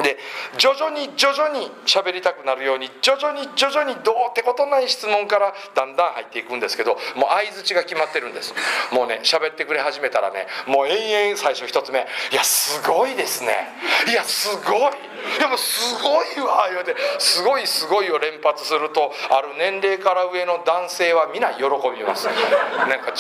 で徐々に徐々に喋りたくなるように徐々に徐々にどうってことない質問からだんだん入っていくんですけどもう相づちが決まってるんです。もうね喋ってくれ始めたらねもう延々最初一つ目「いやすごいですね。いやすごい。でもすごいわ」言うて「すごいすごい」を連発するとある年齢から上の男性は皆喜びます。なんか